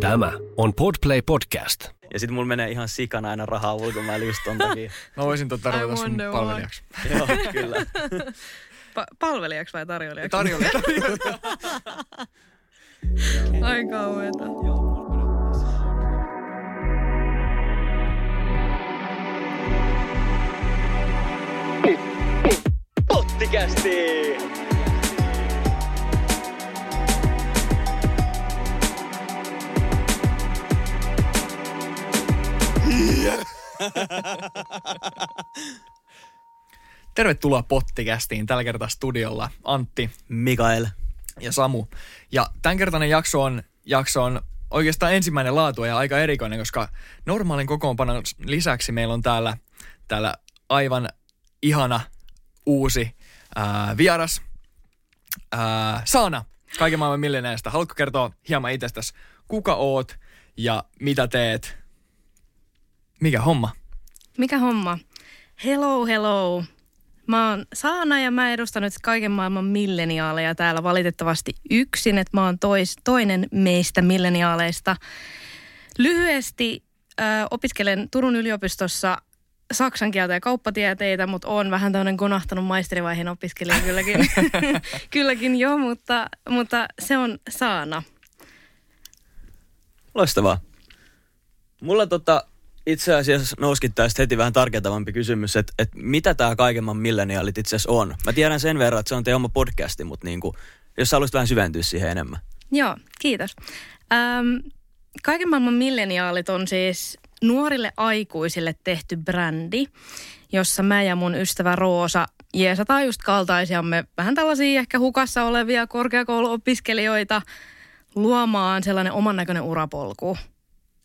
Tämä on Podplay Podcast. Ja sitten mulla menee ihan sikana aina rahaa ulkomaille just ton takia. Mä voisin I ruveta sun palvelijaksi. Joo, kyllä. Pa- palvelijaksi vai tarjoilijaksi? Tarjolla. Ai kauheeta. Pottikästi! Tervetuloa Pottikästiin. Tällä kertaa studiolla Antti Mikael. ja Samu. Ja tämänkertainen jakso on, jakso on oikeastaan ensimmäinen laatu ja aika erikoinen, koska normaalin kokoonpanon lisäksi meillä on täällä, täällä aivan ihana uusi ää, vieras. Ää, Saana, kaiken maailman miljonäistä. Haluatko kertoa hieman itsestäsi, kuka oot ja mitä teet? Mikä homma? Mikä homma? Hello, hello. Mä oon Saana ja mä edustan nyt kaiken maailman milleniaaleja täällä valitettavasti yksin, että mä oon tois, toinen meistä milleniaaleista. Lyhyesti äh, opiskelen Turun yliopistossa saksan kieltä ja kauppatieteitä, mutta oon vähän tämmöinen konahtanut maisterivaiheen opiskelija kylläkin, kylläkin jo, mutta, mutta se on Saana. Loistavaa. Mulla tota, itse asiassa nousikin tästä heti vähän tarkentavampi kysymys, että, että mitä tämä kaikemman milleniaalit itse asiassa on. Mä tiedän sen verran, että se on teidän oma podcasti, mutta niinku, jos sä haluaisit vähän syventyä siihen enemmän. Joo, kiitos. Ähm, kaiken maailman milleniaalit on siis nuorille aikuisille tehty brändi, jossa mä ja mun ystävä Roosa jeesataan just kaltaisiamme vähän tällaisia ehkä hukassa olevia korkeakouluopiskelijoita luomaan sellainen oman näköinen urapolku.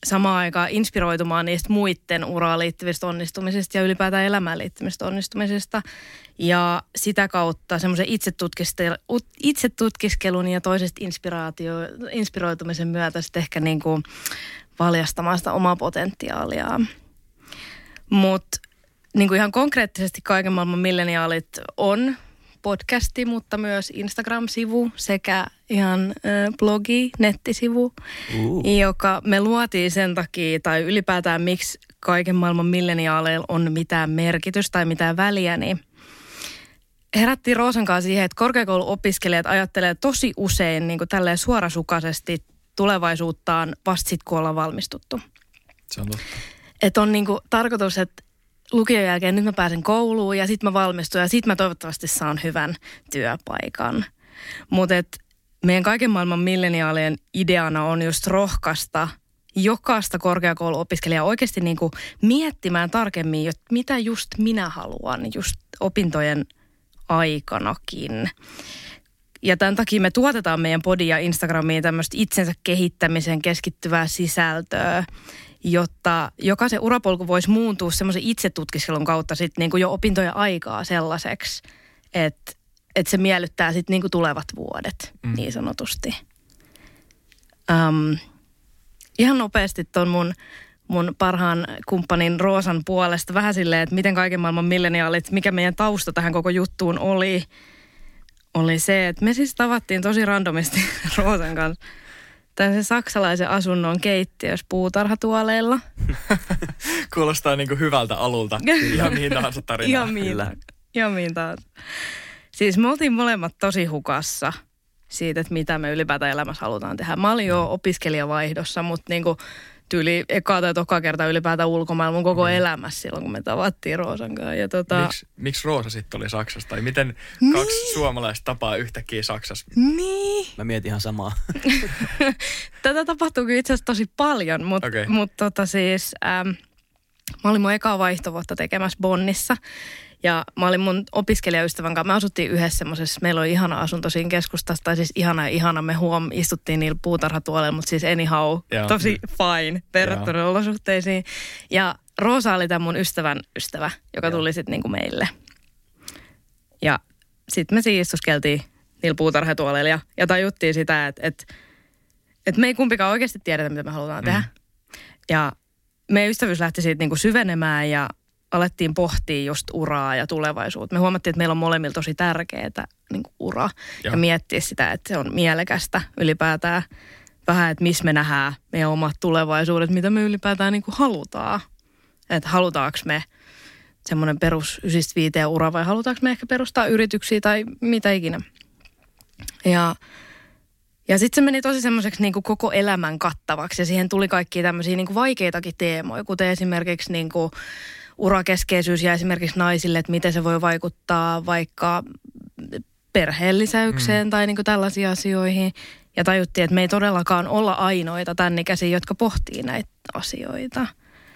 Samaan aikaan inspiroitumaan niistä muiden uraan liittyvistä onnistumisista ja ylipäätään elämään liittyvistä onnistumisista. Ja sitä kautta semmoisen itsetutkiskel- ut- itsetutkiskelun ja toisesta inspiraatio, inspiroitumisen myötä sitten ehkä niin kuin valjastamaan sitä omaa potentiaaliaan. Mutta niin ihan konkreettisesti kaiken maailman milleniaalit on podcasti, mutta myös Instagram-sivu sekä ihan ö, blogi, nettisivu, Uh. joka me luotiin sen takia, tai ylipäätään miksi kaiken maailman milleniaaleilla on mitään merkitystä tai mitään väliä, niin herättiin Roosan kanssa siihen, että korkeakouluopiskelijat ajattelee tosi usein niin kuin tälleen suorasukaisesti tulevaisuuttaan vasta sit, kun ollaan valmistuttu. Se on totta. Että on niinku tarkoitus, että lukion jälkeen nyt mä pääsen kouluun ja sitten mä valmistun ja sitten mä toivottavasti saan hyvän työpaikan. Mutta meidän kaiken maailman milleniaalien ideana on just rohkaista jokaista korkeakouluopiskelijaa oikeasti niinku miettimään tarkemmin, että mitä just minä haluan just opintojen aikanakin. Ja tämän takia me tuotetaan meidän podi ja Instagramiin tämmöistä itsensä kehittämiseen keskittyvää sisältöä, jotta jokaisen urapolku voisi muuntua semmoisen itsetutkiskelun kautta sitten niinku jo opintojen aikaa sellaiseksi, että että se miellyttää sitten niinku tulevat vuodet mm. niin sanotusti. Um, ihan nopeasti tuon mun, mun parhaan kumppanin Roosan puolesta vähän silleen, että miten kaiken maailman milleniaalit, mikä meidän tausta tähän koko juttuun oli, oli se, että me siis tavattiin tosi randomisti Roosan kanssa tämmöisen saksalaisen asunnon keittiössä puutarhatuoleilla. Kuulostaa niinku hyvältä alulta. Ihan mihin tahansa tarinaan. Ihan mihin, Kyllä. ihan mihin tahansa. Siis me oltiin molemmat tosi hukassa siitä, että mitä me ylipäätään elämässä halutaan tehdä. Mä olin jo opiskelijavaihdossa, mutta niinku tyyli eka tai toka kerta ylipäätään ulkomailla mun koko elämässä silloin, kun me tavattiin Roosan kanssa. Ja tota, Miksi miksi Roosa sitten oli Saksassa? Tai miten kaksi suomalaista tapaa yhtäkkiä Saksassa? niin. Mä mietin ihan samaa. Tätä tapahtuu kyllä itse asiassa tosi paljon, mutta Okei. mut tota siis... Ähm, Mä olin mun ekaa vaihtovuotta tekemässä Bonnissa. Ja mä olin mun opiskelijaystävän kanssa, me asuttiin yhdessä semmoisessa, meillä oli ihana asunto siinä keskustassa, tai siis ihana ja ihana, me huom, istuttiin niillä puutarhatuoleilla, mutta siis anyhow, Joo. tosi fine verrattuna olosuhteisiin. Ja Roosa oli tämän mun ystävän ystävä, joka tuli sitten niinku meille. Ja sitten me siis istuskeltiin niillä puutarhatuoleilla ja, ja tajuttiin sitä, että et, et me ei kumpikaan oikeasti tiedetä, mitä me halutaan mm. tehdä. Ja meidän ystävyys lähti siitä niinku syvenemään ja alettiin pohtia just uraa ja tulevaisuutta. Me huomattiin, että meillä on molemmilla tosi tärkeää niin ura ja. Joo. ja miettiä sitä, että se on mielekästä ylipäätään vähän, että missä me nähdään meidän omat tulevaisuudet, mitä me ylipäätään niin kuin halutaan. Että halutaanko me semmoinen perus 95 ura vai halutaanko me ehkä perustaa yrityksiä tai mitä ikinä. Ja, ja sitten se meni tosi semmoiseksi niin koko elämän kattavaksi ja siihen tuli kaikki tämmöisiä niin vaikeitakin teemoja, kuten esimerkiksi niin kuin urakeskeisyys ja esimerkiksi naisille, että miten se voi vaikuttaa vaikka perheen lisäykseen mm. tai niin tällaisiin asioihin. Ja tajuttiin, että me ei todellakaan olla ainoita tänne käsiin, jotka pohtii näitä asioita.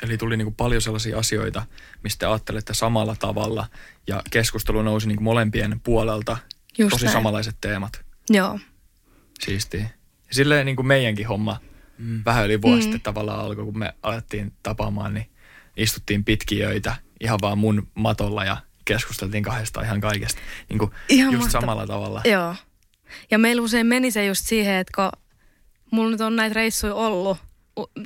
Eli tuli niin kuin paljon sellaisia asioita, mistä te ajattelette samalla tavalla ja keskustelu nousi niin kuin molempien puolelta. Just Tosi näin. samanlaiset teemat. Joo, Siistiä. Ja silleen niin kuin meidänkin homma mm. vähän yli vuosi mm. sitten tavallaan alkoi, kun me alettiin tapaamaan, niin istuttiin pitkiöitä ihan vaan mun matolla ja keskusteltiin kahdesta ihan kaikesta. Niin kuin Ihan just mahtavaa. samalla tavalla. joo. Ja meillä usein meni se just siihen, että kun mulla nyt on näitä reissuja ollut,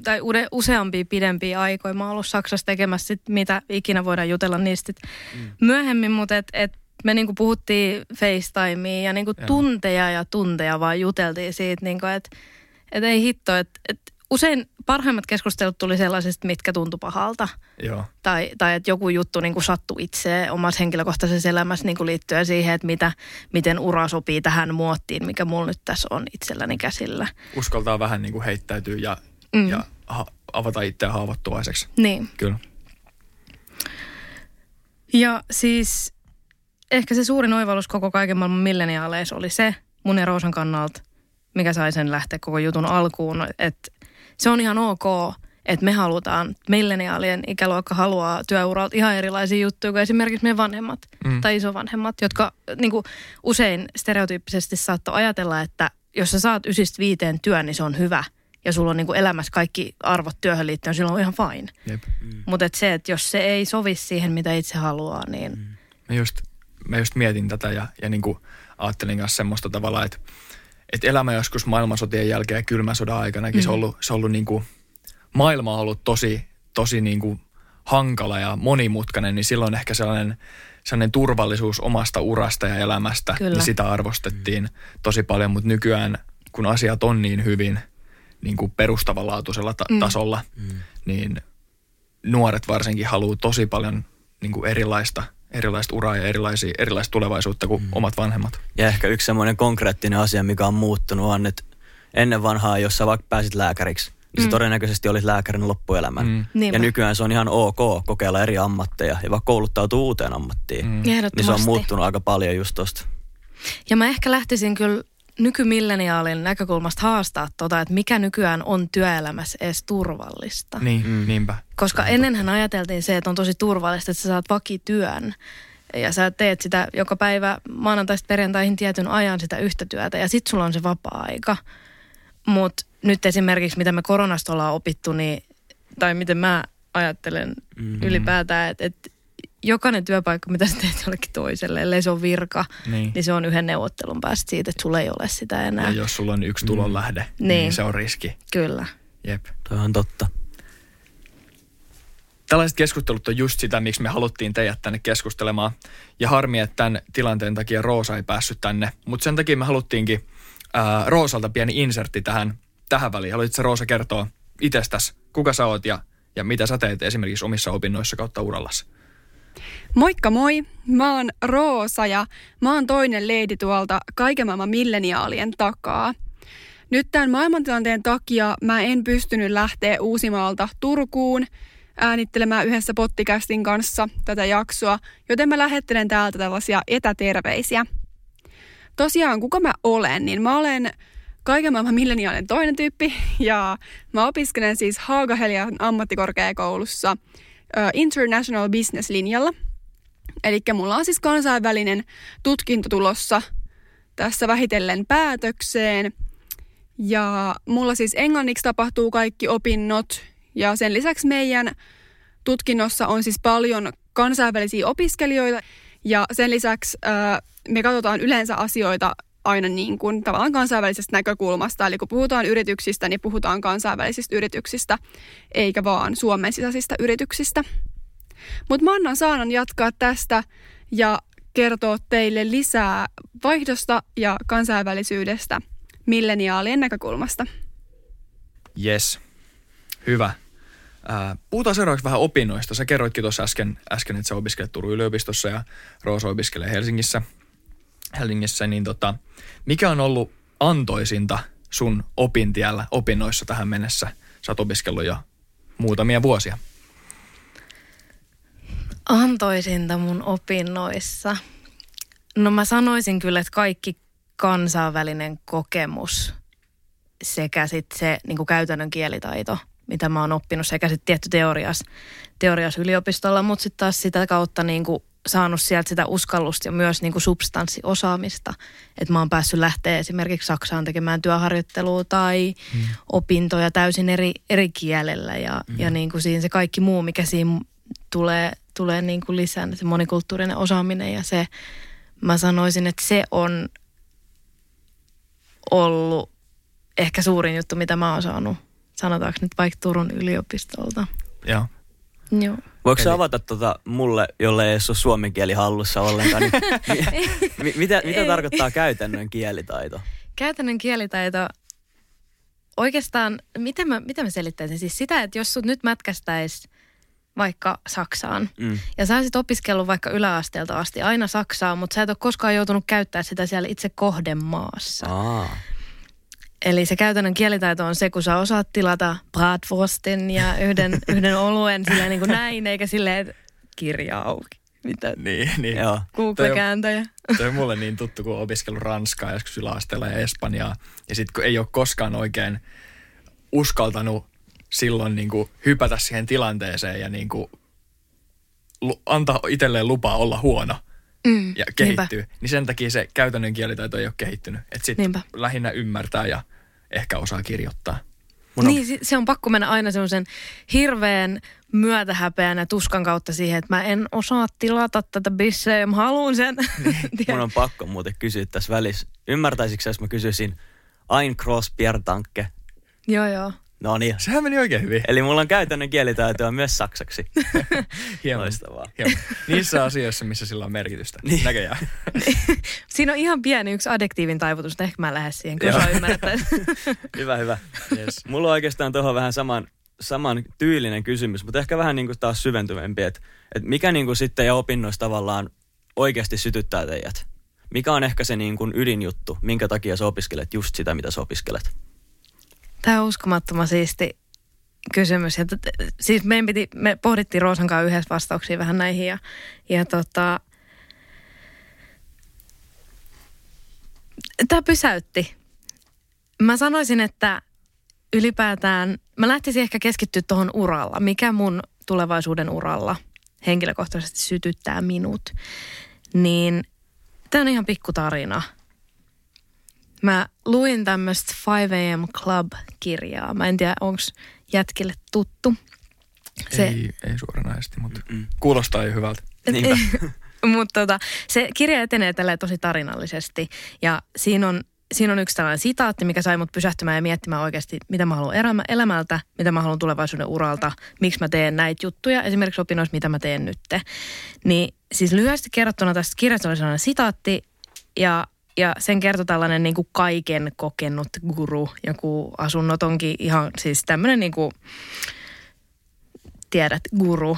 tai useampia pidempiä aikoja. Mä oon ollut Saksassa tekemässä sit, mitä ikinä voidaan jutella niistä mm. myöhemmin, mutta et, et me niinku puhuttiin FaceTimea ja niinku Joo. tunteja ja tunteja vaan juteltiin siitä, niinku, että et ei hitto, että et usein parhaimmat keskustelut tuli sellaisista, mitkä tuntui pahalta. Joo. Tai, tai että joku juttu niin kuin sattui itseen omassa henkilökohtaisessa elämässä niin kuin liittyen siihen, että mitä, miten ura sopii tähän muottiin, mikä mulla nyt tässä on itselläni käsillä. Uskaltaa vähän niin kuin heittäytyä ja, Mm. mm. ja ha- avata itseään haavoittuvaiseksi. Niin. Kyllä. Ja siis ehkä se suurin oivallus koko kaiken maailman milleniaaleissa oli se mun ja Roosan kannalta, mikä sai sen lähteä koko jutun alkuun, että se on ihan ok, että me halutaan, milleniaalien ikäluokka haluaa työuralta ihan erilaisia juttuja kuin esimerkiksi meidän vanhemmat mm. Mm. tai isovanhemmat, jotka niin kuin usein stereotyyppisesti saattoi ajatella, että jos sä saat ysistä viiteen työn, niin se on hyvä. Ja sulla on niin kuin elämässä kaikki arvot työhön liittyen, silloin on ihan fine. Jep. Mutta et se, että jos se ei sovi siihen, mitä itse haluaa, niin mm. Mä just, mä just mietin tätä ja, ja niin kuin ajattelin kanssa semmoista tavalla, että, että elämä joskus maailmansotien jälkeen ja kylmän sodan aikanakin mm. se on ollut, se on ollut niin kuin, maailma on ollut tosi, tosi niin kuin hankala ja monimutkainen, niin silloin ehkä sellainen, sellainen turvallisuus omasta urasta ja elämästä, Kyllä. niin sitä arvostettiin tosi paljon, mutta nykyään kun asiat on niin hyvin niin kuin perustavanlaatuisella ta- Mm. tasolla, niin nuoret varsinkin haluaa tosi paljon niin kuin erilaista, erilaista uraa ja erilaisia, erilaista tulevaisuutta kuin mm. omat vanhemmat. Ja ehkä yksi semmoinen konkreettinen asia, mikä on muuttunut, on, että ennen vanhaa, jos sä vaikka pääsit lääkäriksi, niin mm. se todennäköisesti olisi lääkärin loppuelämän. Mm. Niinpä. Ja nykyään se on ihan ok kokeilla eri ammatteja ja vaikka kouluttautuu uuteen ammattiin. Mm. Niin se on muuttunut aika paljon just tosta. Ja mä ehkä lähtisin kyllä nykymilleniaalin näkökulmasta haastaa tota, että mikä nykyään on työelämässä edes turvallista. Niin, mm. niinpä. Koska ennenhän ajateltiin se, että on tosi turvallista, että sä saat vakityön. Ja sä teet sitä joka päivä maanantaista perjantaihin tietyn ajan sitä yhtä työtä ja sit sulla on se vapaa-aika. Mutta nyt esimerkiksi mitä me koronasta ollaan opittu, niin, tai miten mä ajattelen mm-hmm. ylipäätään, että, että jokainen työpaikka, mitä sä teet jollekin toiselle, ellei se on virka, Niin. niin se on yhden neuvottelun päästä siitä, että sulla ei ole sitä enää. Ja jos sulla on yksi tulonlähde, mm. niin. Niin. niin se on riski. Kyllä. Jep. Toi on totta. Tällaiset keskustelut on just sitä, miksi me haluttiin teidät tänne keskustelemaan. Ja harmi, että tämän tilanteen takia Roosa ei päässyt tänne. Mutta sen takia me haluttiinkin ää, Roosalta pieni insertti tähän, tähän väliin. Haluaisitko Roosa kertoa itsestäsi, kuka sä oot ja, ja mitä sä teet esimerkiksi omissa opinnoissa kautta urallasi? Moikka moi, mä oon Roosa ja mä oon toinen leidi tuolta kaiken maailman milleniaalien takaa. Nyt tämän maailmantilanteen takia mä en pystynyt lähteä Uusimaalta Turkuun äänittelemään yhdessä pottikästin kanssa tätä jaksoa, joten mä lähettelen täältä tällaisia etäterveisiä. Tosiaan, kuka mä olen, niin mä olen kaiken maailman milleniaalien toinen tyyppi ja mä opiskelen siis Haagahelian ammattikorkeakoulussa International Business-linjalla. Eli mulla on siis kansainvälinen tutkinto tulossa tässä vähitellen päätökseen. Ja mulla siis englanniksi tapahtuu kaikki opinnot ja sen lisäksi meidän tutkinnossa on siis paljon kansainvälisiä opiskelijoita ja sen lisäksi ö, me katsotaan yleensä asioita aina niin kuin tavallaan kansainvälisestä näkökulmasta. Eli kun puhutaan yrityksistä, niin puhutaan kansainvälisistä yrityksistä, eikä vaan Suomen sisäisistä yrityksistä. Mutta mä annan Saanan jatkaa tästä ja kertoa teille lisää vaihdosta ja kansainvälisyydestä milleniaalien näkökulmasta. Yes. Hyvä. Ää, puhutaan seuraavaksi vähän opinnoista. Sä kerroitkin tuossa äsken, äsken, että sä opiskelet Turun yliopistossa ja Roosa opiskelee Helsingissä. Helsingissä, niin tota, mikä on ollut antoisinta sun opintiellä, opinnoissa tähän mennessä? Sä oot opiskellut jo muutamia vuosia. Antoisinta mun opinnoissa. No mä sanoisin kyllä, että kaikki kansainvälinen kokemus sekä sitten se niin käytännön kielitaito, mitä mä oon oppinut sekä sitten tietty teorias, teorias yliopistolla, mutta sitten taas sitä kautta niin kuin saanut sieltä sitä uskallusta ja myös niin kuin substanssiosaamista. Että mä oon päässyt lähteä esimerkiksi Saksaan tekemään työharjoittelua tai mm. opintoja täysin eri, eri kielellä ja, mm. ja niin kuin siinä se kaikki muu, mikä siinä tulee, tulee niin kuin lisää, se monikulttuurinen osaaminen ja se, mä sanoisin, että se on ollut ehkä suurin juttu, mitä mä oon saanut, sanotaanko nyt vaikka Turun yliopistolta. Joo. Joo. Voiko Eli- sä avata tota mulle, jolle ei edes ole suomen kieli hallussa ollenkaan, niin mi, mi, mitä, mitä tarkoittaa käytännön kielitaito? Käytännön kielitaito, oikeastaan, miten mä, miten mä selittäisin? Siis sitä, että jos sut nyt mätkästäis vaikka Saksaan, Mm. ja sä olisit opiskellut vaikka yläasteelta asti aina Saksaa, mutta sä et ole koskaan joutunut käyttää sitä siellä itse kohdemaassa. Aa. Eli se käytännön kielitaito on se, kun sä osaat tilata bratwurstin ja yhden, yhden oluen silleen niin kuin näin, eikä silleen, että kirja auki. Mitä? Niin, niin. Joo. Google-kääntäjä. Toi on mulle niin tuttu, kun on opiskellut Ranskaa joskus yläasteella ja Espanjaa. Ja sitten kun ei ole koskaan oikein uskaltanut silloin niin kuin hypätä siihen tilanteeseen ja niin kuin antaa itselleen lupaa olla huono Mm, ja kehittyy, niin sen takia se käytännön kielitaito ei ole kehittynyt. Että sitten Niinpä. lähinnä ymmärtää ja ehkä osaa kirjoittaa. Mun on- Niin, se on pakko mennä aina semmoisen hirveän myötähäpeän ja tuskan kautta siihen, että mä en osaa tilata tätä bisseä ja mä haluan sen. Mun on pakko muuten kysyä tässä välissä. Ymmärtäisikö jos mä kysyisin Ein Cross Piertanke? joo, joo. No niin. Sehän meni oikein hyvin. Eli mulla on käytännön kielitaitoa myös saksaksi. Hieman. Loistavaa. Hieman. Niissä asioissa, missä sillä on merkitystä. Niin. Näköjään. Siinä on ihan pieni yksi adjektiivin taivutus, ehkä mä lähden siihen, kun saa ymmärtää. Hyvä, hyvä. Yes. Mulla on oikeastaan tuohon vähän saman, saman tyylinen kysymys, mutta ehkä vähän niin kuin taas syventyvempi, että, että mikä niin kuin sitten ja opinnoissa tavallaan oikeasti sytyttää teidät? Mikä on ehkä se niin kuin ydinjuttu, minkä takia sä opiskelet just sitä, mitä sä opiskelet? Tämä on uskomattoman siisti kysymys. Ja t- siis meidän piti, me pohdittiin Roosan kanssa yhdessä vastauksia vähän näihin ja, ja tota, tämä pysäytti. Mä sanoisin, että ylipäätään, mä lähtisin ehkä keskittyä tuohon uralla. Mikä mun tulevaisuuden uralla henkilökohtaisesti sytyttää minut. Niin tämä on ihan pikku tarina. Mä luin tämmöistä 5 AM Club-kirjaa. Mä en tiedä, onko jätkille tuttu. Se, Ei, ei suoranaisesti, mutta kuulostaa jo hyvältä. Niinpä. Mutta tota, se kirja etenee tälleen tosi tarinallisesti ja siinä on, siinä on yksi tällainen sitaatti, mikä sai mut pysähtymään ja miettimään oikeasti, mitä mä haluan elämä, elämältä, mitä mä haluan tulevaisuuden uralta, miksi mä teen näitä juttuja, esimerkiksi opinnoissa, mitä mä teen nytte. Niin siis lyhyesti kerrottuna tästä kirjasta oli sellainen sitaatti ja ja sen kertoi tällainen niin kuin kaiken kokenut guru, joku asunnotonkin ihan siis tämmöinen niin kuin, tiedät, guru.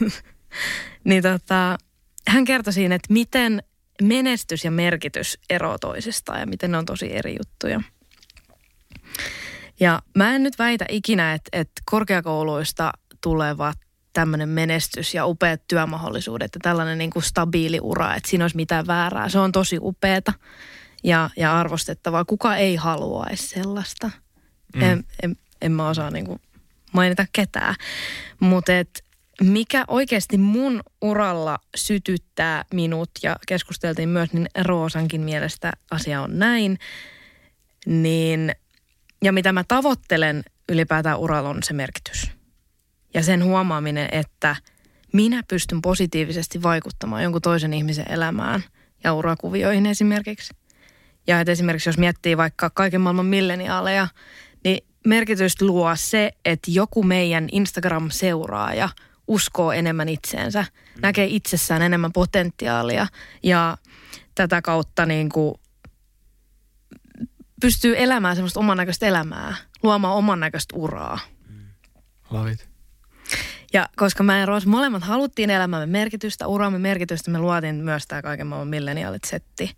niin tota, hän kertoi siinä, että miten menestys ja merkitys eroaa toisistaan ja miten ne on tosi eri juttuja. Ja mä en nyt väitä ikinä, että, että korkeakouluista tulevat tämmöinen menestys ja upeat työmahdollisuudet ja tällainen niin kuin stabiili ura, että siinä olisi mitään väärää. Se on tosi upeata ja, ja arvostettavaa. Kuka ei haluaisi sellaista? Mm. En, en, en mä osaa niin kuin mainita ketään. Mutta mikä oikeasti mun uralla sytyttää minut ja keskusteltiin myös, niin Roosankin mielestä asia on näin, niin ja mitä mä tavoittelen ylipäätään uralla on se merkitys. Ja sen huomaaminen, että minä pystyn positiivisesti vaikuttamaan jonkun toisen ihmisen elämään ja urakuvioihin esimerkiksi. Ja että esimerkiksi jos miettii vaikka kaiken maailman milleniaaleja, niin merkitystä luo se, että joku meidän Instagram-seuraaja uskoo enemmän itseensä, mm. näkee itsessään enemmän potentiaalia ja tätä kautta niin kuin pystyy elämään semmoista oman näköistä elämää, luomaan oman näköistä uraa. Love it. Ja koska mä ja Roos molemmat haluttiin elämämme merkitystä, uraamme merkitystä, me luotiin myös tämä kaiken maailman milleniaalit setti.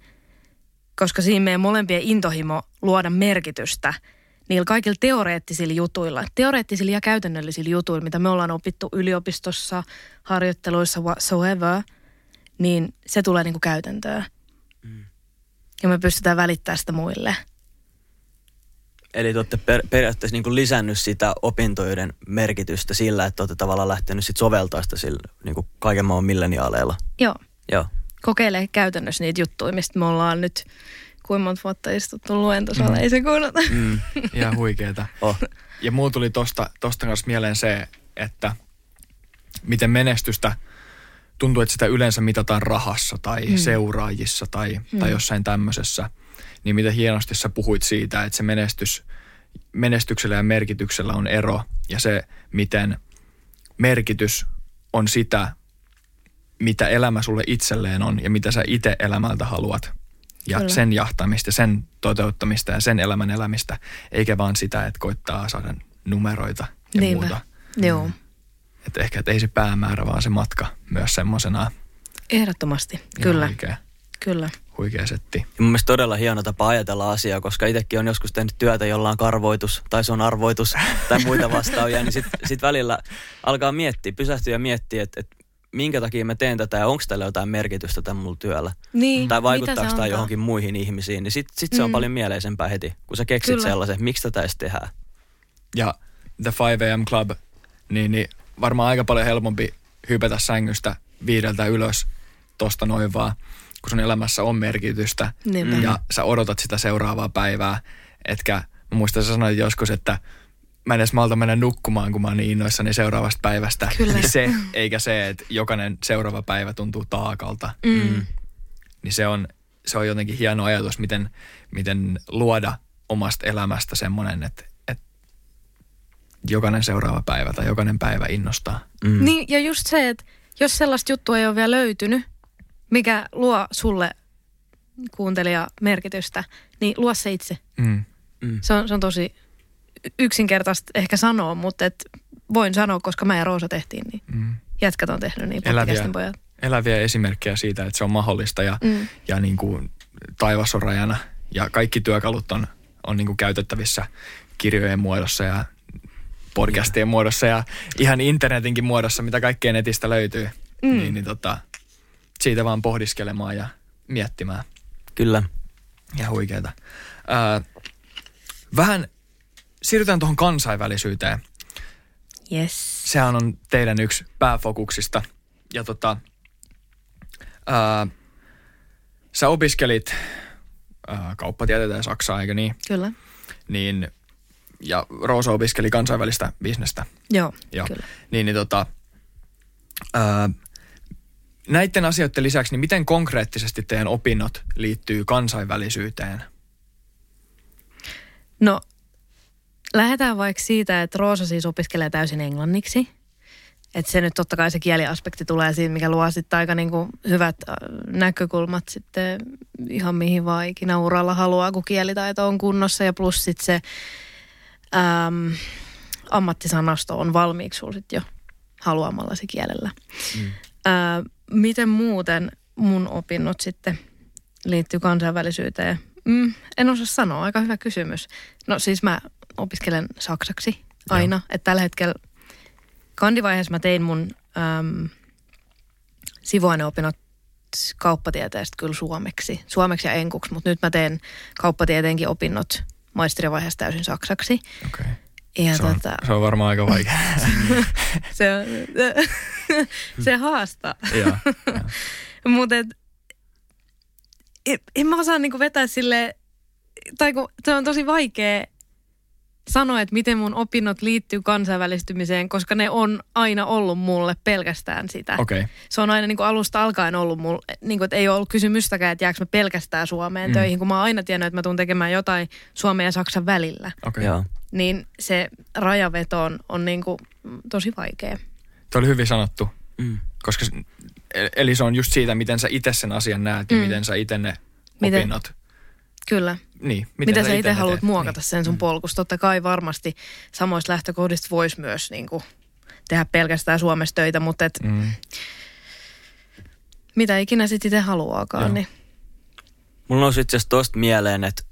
Koska siinä meidän molempien intohimo luoda merkitystä niillä kaikilla teoreettisilla jutuilla, teoreettisilla ja käytännöllisillä jutuilla, mitä me ollaan opittu yliopistossa, harjoitteluissa, whatsoever, niin se tulee niinku käytäntöön. Mm. Ja me pystytään välittämään sitä muille – Eli te olette per, periaatteessa niin kuin lisännyt sitä opintojen merkitystä sillä, että olette tavallaan lähtenyt sit soveltaa sitä sillä, niin kuin kaiken maan milleniaaleilla. Joo. Joo. Kokeilee käytännössä niitä juttuja, mistä me ollaan nyt kuinka monta vuotta istuttu luentosalla, mm. ei se kuunnata. Mm. Ihan huikeeta. Oh. Ja mulla tuli tosta, tosta kanssa mieleen se, että miten menestystä tuntuu, että sitä yleensä mitataan rahassa tai mm. seuraajissa tai, mm. tai jossain tämmöisessä – niin mitä hienosti sä puhuit siitä, että se menestys, menestyksellä ja merkityksellä on ero ja se, miten merkitys on sitä, mitä elämä sulle itselleen on ja mitä sä itse elämältä haluat. Ja Kyllä. sen jahtamista, sen toteuttamista ja sen elämän elämistä, eikä vaan sitä, että koittaa saada numeroita ja Niinpä. muuta. Joo. Mm. Että ehkä että ei se päämäärä, vaan se matka myös semmoisena. Ehdottomasti, kyllä. Oikein. Kyllä. Huikea setti. Ja mun mielestä todella hieno tapa ajatella asiaa, koska itsekin on joskus tehnyt työtä, jolla on karvoitus tai se on arvoitus tai muita vastaavia, niin sitten sit välillä alkaa miettiä, pysähtyä ja miettiä, että, että minkä takia mä teen tätä ja onko tällä jotain merkitystä tämän mulla työllä. Niin, tai vaikuttaako tämä johonkin muihin ihmisiin, niin sitten sit se on mm. paljon mieleisempää heti, kun sä keksit Kyllä. sellaisen, miksi tätä edes tehdään. Ja The 5am Club, niin, niin varmaan aika paljon helpompi hypätä sängystä viideltä ylös tosta noin vaan – kun sun elämässä on merkitystä Niinpä. ja sä odotat sitä seuraavaa päivää. Etkä, mä muistan sä sanoit joskus, että mä en edes malta mennä nukkumaan, kun mä oon niin innoissani seuraavasta päivästä. Kyllä. Niin se, eikä se, että jokainen seuraava päivä tuntuu taakalta. Mm. Mm. Niin se on, se on jotenkin hieno ajatus, miten, miten luoda omasta elämästä semmoinen, että, että jokainen seuraava päivä tai jokainen päivä innostaa. Mm. Niin, ja just se, että jos sellaista juttua ei ole vielä löytynyt, mikä luo sulle kuuntelija merkitystä, niin luo se itse. Mm. Mm. Se, on, se on tosi yksinkertaista ehkä sanoa, mutta et voin sanoa, koska mä ja Roosa tehtiin, niin mm. jätkät on tehnyt niin eläviä, pojat. Eläviä esimerkkejä siitä, että se on mahdollista ja, mm. ja niin kuin taivas on rajana ja kaikki työkalut on, on niin kuin käytettävissä kirjojen muodossa ja podcastien muodossa ja ihan internetinkin muodossa, mitä kaikkea netistä löytyy. Mm. Niin, niin tota, siitä vaan pohdiskelemaan ja miettimään. Kyllä. Ja huikeeta. Öö, vähän siirrytään tuohon kansainvälisyyteen. Yes. Sehän on teidän yksi pääfokuksista. Ja tota, öö, sä opiskelit öö, kauppatieteitä ja Saksaa, eikö niin? Kyllä. Niin, ja Roosa opiskeli kansainvälistä bisnestä. Joo, Joo. kyllä. Niin, niin tota, öö, Näiden asioiden lisäksi, niin miten konkreettisesti teidän opinnot liittyy kansainvälisyyteen? No, lähdetään vaikka siitä, että Roosa siis opiskelee täysin englanniksi. Että se nyt totta kai se kieliaspekti tulee siinä, mikä luo sitten aika niinku hyvät äh, näkökulmat sitten ihan mihin vaan ikinä uralla haluaa, kun kielitaito on kunnossa. Ja plus sitten se äm, ammattisanasto on valmiiksi sulla sitten jo haluamallasi kielellä. Mm. Ää, miten muuten mun opinnot sitten liittyy kansainvälisyyteen? Mm, en osaa sanoa, aika hyvä kysymys. No siis mä opiskelen saksaksi aina, Joo. että tällä hetkellä kandivaiheessa mä tein mun äm, sivuaineopinnot kauppatieteestä kyllä suomeksi, suomeksi ja enkuksi, mutta nyt mä teen kauppatieteenkin opinnot maisterivaiheessa täysin saksaksi. Okay. Ja se, on, tota, se on varmaan aika vaikea. se on, se haastaa. Mutta en, en mä osaa niinku vetää sille tai kun se on tosi vaikea sanoa, että miten mun opinnot liittyy kansainvälistymiseen, koska ne on aina ollut mulle pelkästään sitä. Okei. Okay. Se on aina niin kuin alusta alkaen ollut mulle, niin kuin, että ei ole ollut kysymystäkään, että jääkö mä pelkästään Suomeen mm. töihin, kun mä oon aina tiennyt, että mä tuun tekemään jotain Suomen ja Saksan välillä. Okay. Joo. Niin se rajaveto on, on niin kuin tosi vaikea. Tuo oli hyvin sanottu, Mm. koska e- eli se on just siitä, miten sä itse sen asian näet ja Mm. miten sä itse ne Miten- opinnot. Kyllä. Niin, Miten, Miten sä ite itse haluat teet? muokata niin. sen sun polkusta? Totta kai varmasti samoista lähtökohdista voisi myös niin kuin, tehdä pelkästään Suomessa töitä, mutta et, Mm. mitä ikinä sitten itse haluaakaan. Joo. Niin. Mulla nousi itse asiassa tosta mieleen, että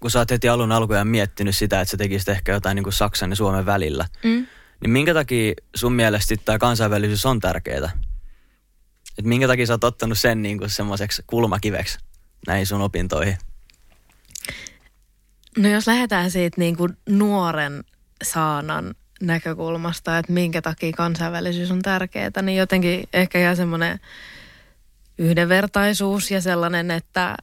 kun sä oot heti alun alkujaan miettinyt sitä, että sä tekisit ehkä jotain niin kuin Saksan ja Suomen välillä, Mm. niin minkä takia sun mielestä tämä kansainvälisyys on tärkeää? Et minkä takia sä oot ottanut sen niin kuin semmoiseksi kulmakiveksi näihin sun opintoihin? No jos lähdetään siitä niin kuin nuoren saanan näkökulmasta, että minkä takia kansainvälisyys on tärkeää, niin jotenkin ehkä ihan semmoinen yhdenvertaisuus ja sellainen, että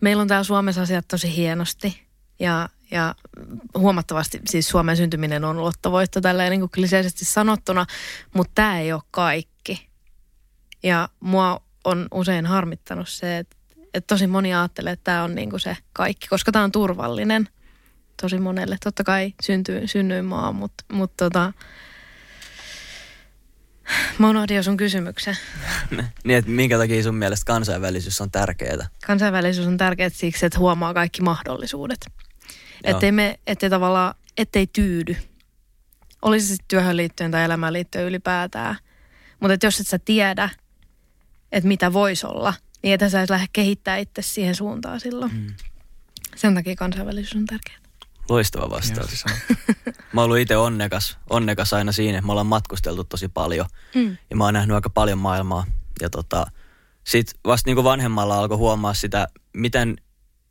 meillä on täällä Suomessa asiat tosi hienosti ja, ja huomattavasti siis Suomen syntyminen on lottovoitto tälleen niin kuin kliseisesti sanottuna, mutta tämä ei ole kaikki. Ja mua on usein harmittanut se, että, että tosi moni ajattelee, että tämä on niin kuin se kaikki, koska tämä on turvallinen tosi monelle. Totta kai syntyy, synnyin maa, mutta, mutta tota, mä unohdin jo sun kysymyksen. niin, että minkä takia sun mielestä kansainvälisyys on tärkeää? Kansainvälisyys on tärkeää siksi, että huomaa kaikki mahdollisuudet. Joo. Ettei me, ettei tavallaan, ettei tyydy. Olisi se sitten työhön liittyen tai elämään liittyen ylipäätään. Mutta jos et sä tiedä, että mitä voisi olla, niin että sä et lähde kehittää itse siihen suuntaan silloin. Mm. Sen takia kansainvälisyys on tärkeää. Loistava vastaus. Sanottu. Mä oon ollut itse onnekas, onnekas aina siinä, että me ollaan matkusteltu tosi paljon. Mm. Ja mä oon nähnyt aika paljon maailmaa. Ja tota, sit vasta niin kuin vanhemmalla alkoi huomaa sitä, miten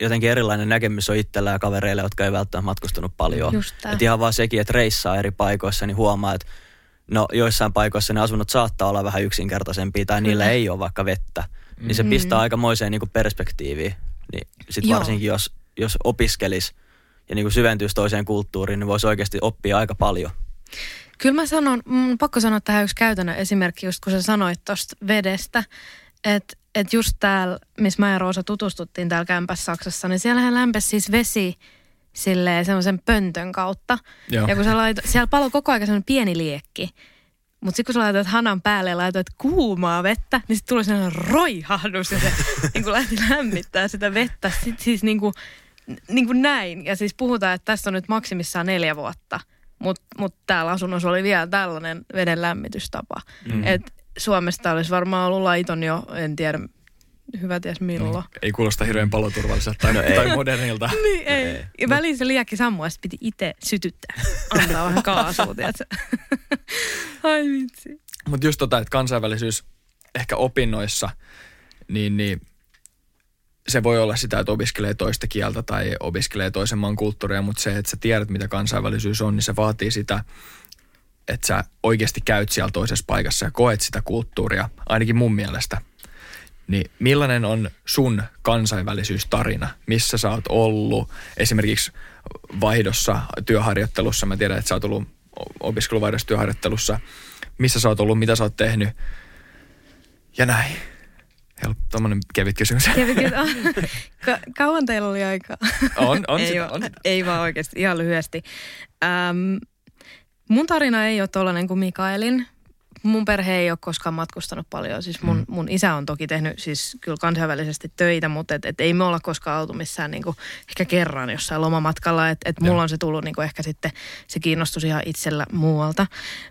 jotenkin erilainen näkemys on itsellä ja kavereilla, jotka ei välttämättä matkustanut paljon. Et ihan vaan sekin, että reissaa eri paikoissa, niin huomaa, että no joissain paikoissa ne asunnot saattaa olla vähän yksinkertaisempia tai niillä Kyllä. ei ole vaikka vettä. Niin se pistää aikamoiseen niin kuin perspektiiviin. Niin sit Joo. varsinkin jos, jos opiskelis ja niin kuin syventyisi toiseen kulttuuriin, niin voisi oikeasti oppia aika paljon. Kyllä mä sanon, mun on pakko sanoa tähän yksi käytännön esimerkki, just kun sä sanoit tuosta vedestä, että et just täällä, missä mä ja Roosa tutustuttiin täällä kämpässä Saksassa, niin siellähän lämpesi siis vesi silleen semmoisen pöntön kautta. Joo. Ja kun sä laitot, siellä paloi koko ajan semmoinen pieni liekki. Mutta sitten kun sä laitoit hanan päälle ja laitoit kuumaa vettä, niin sitten tuli sellainen roihahdus ja se niin lähti lämmittää sitä vettä. Sitten siis niin kuin, niin kuin näin. Ja siis puhutaan, että tässä on nyt maksimissaan neljä vuotta. Mutta mut täällä asunnossa oli vielä tällainen veden lämmitystapa. Mm. Et Suomesta olisi varmaan ollut laiton jo, en tiedä, hyvä ties milloin. Ei kuulosta hirveän paloturvalliselta tai, No ei. tai modernilta. Niin, ei. Ja väliin se liekki sammua ja piti itse sytyttää. Antaa vähän kaasua, tiedätkö? Ai vitsi. Mutta just tota, että kansainvälisyys ehkä opinnoissa, niin, niin se voi olla sitä, että opiskelee toista kieltä tai opiskelee toisen maan kulttuuria, mutta se, että sä tiedät, mitä kansainvälisyys on, niin se vaatii sitä, että sä oikeasti käyt siellä toisessa paikassa ja koet sitä kulttuuria, ainakin mun mielestä. Niin millainen on sun kansainvälisyystarina? Missä sä oot ollut? Esimerkiksi vaihdossa, työharjoittelussa. Mä tiedän, että sä oot ollut opiskeluvaihdossa työharjoittelussa. Missä sä oot ollut, mitä sä oot tehnyt? Ja näin. Helppo, tommonen kevyt kysymys. Kävikö, Ka- kauan teillä oli aikaa? On, on ei, sitä, vaan- on sitä. ei vaan oikeasti, ihan lyhyesti. Ähm, mun tarina ei ole tollainen kuin Mikaelin. Mun perhe ei ole koskaan matkustanut paljon. Siis mun, mun isä on toki tehnyt siis kyllä kansainvälisesti töitä, mutta et, et ei me olla koskaan oltu missään niinku, ehkä kerran jossain lomamatkalla. Että et mulla Joo. on se tullut niinku ehkä sitten, se kiinnostus ihan itsellä muualta.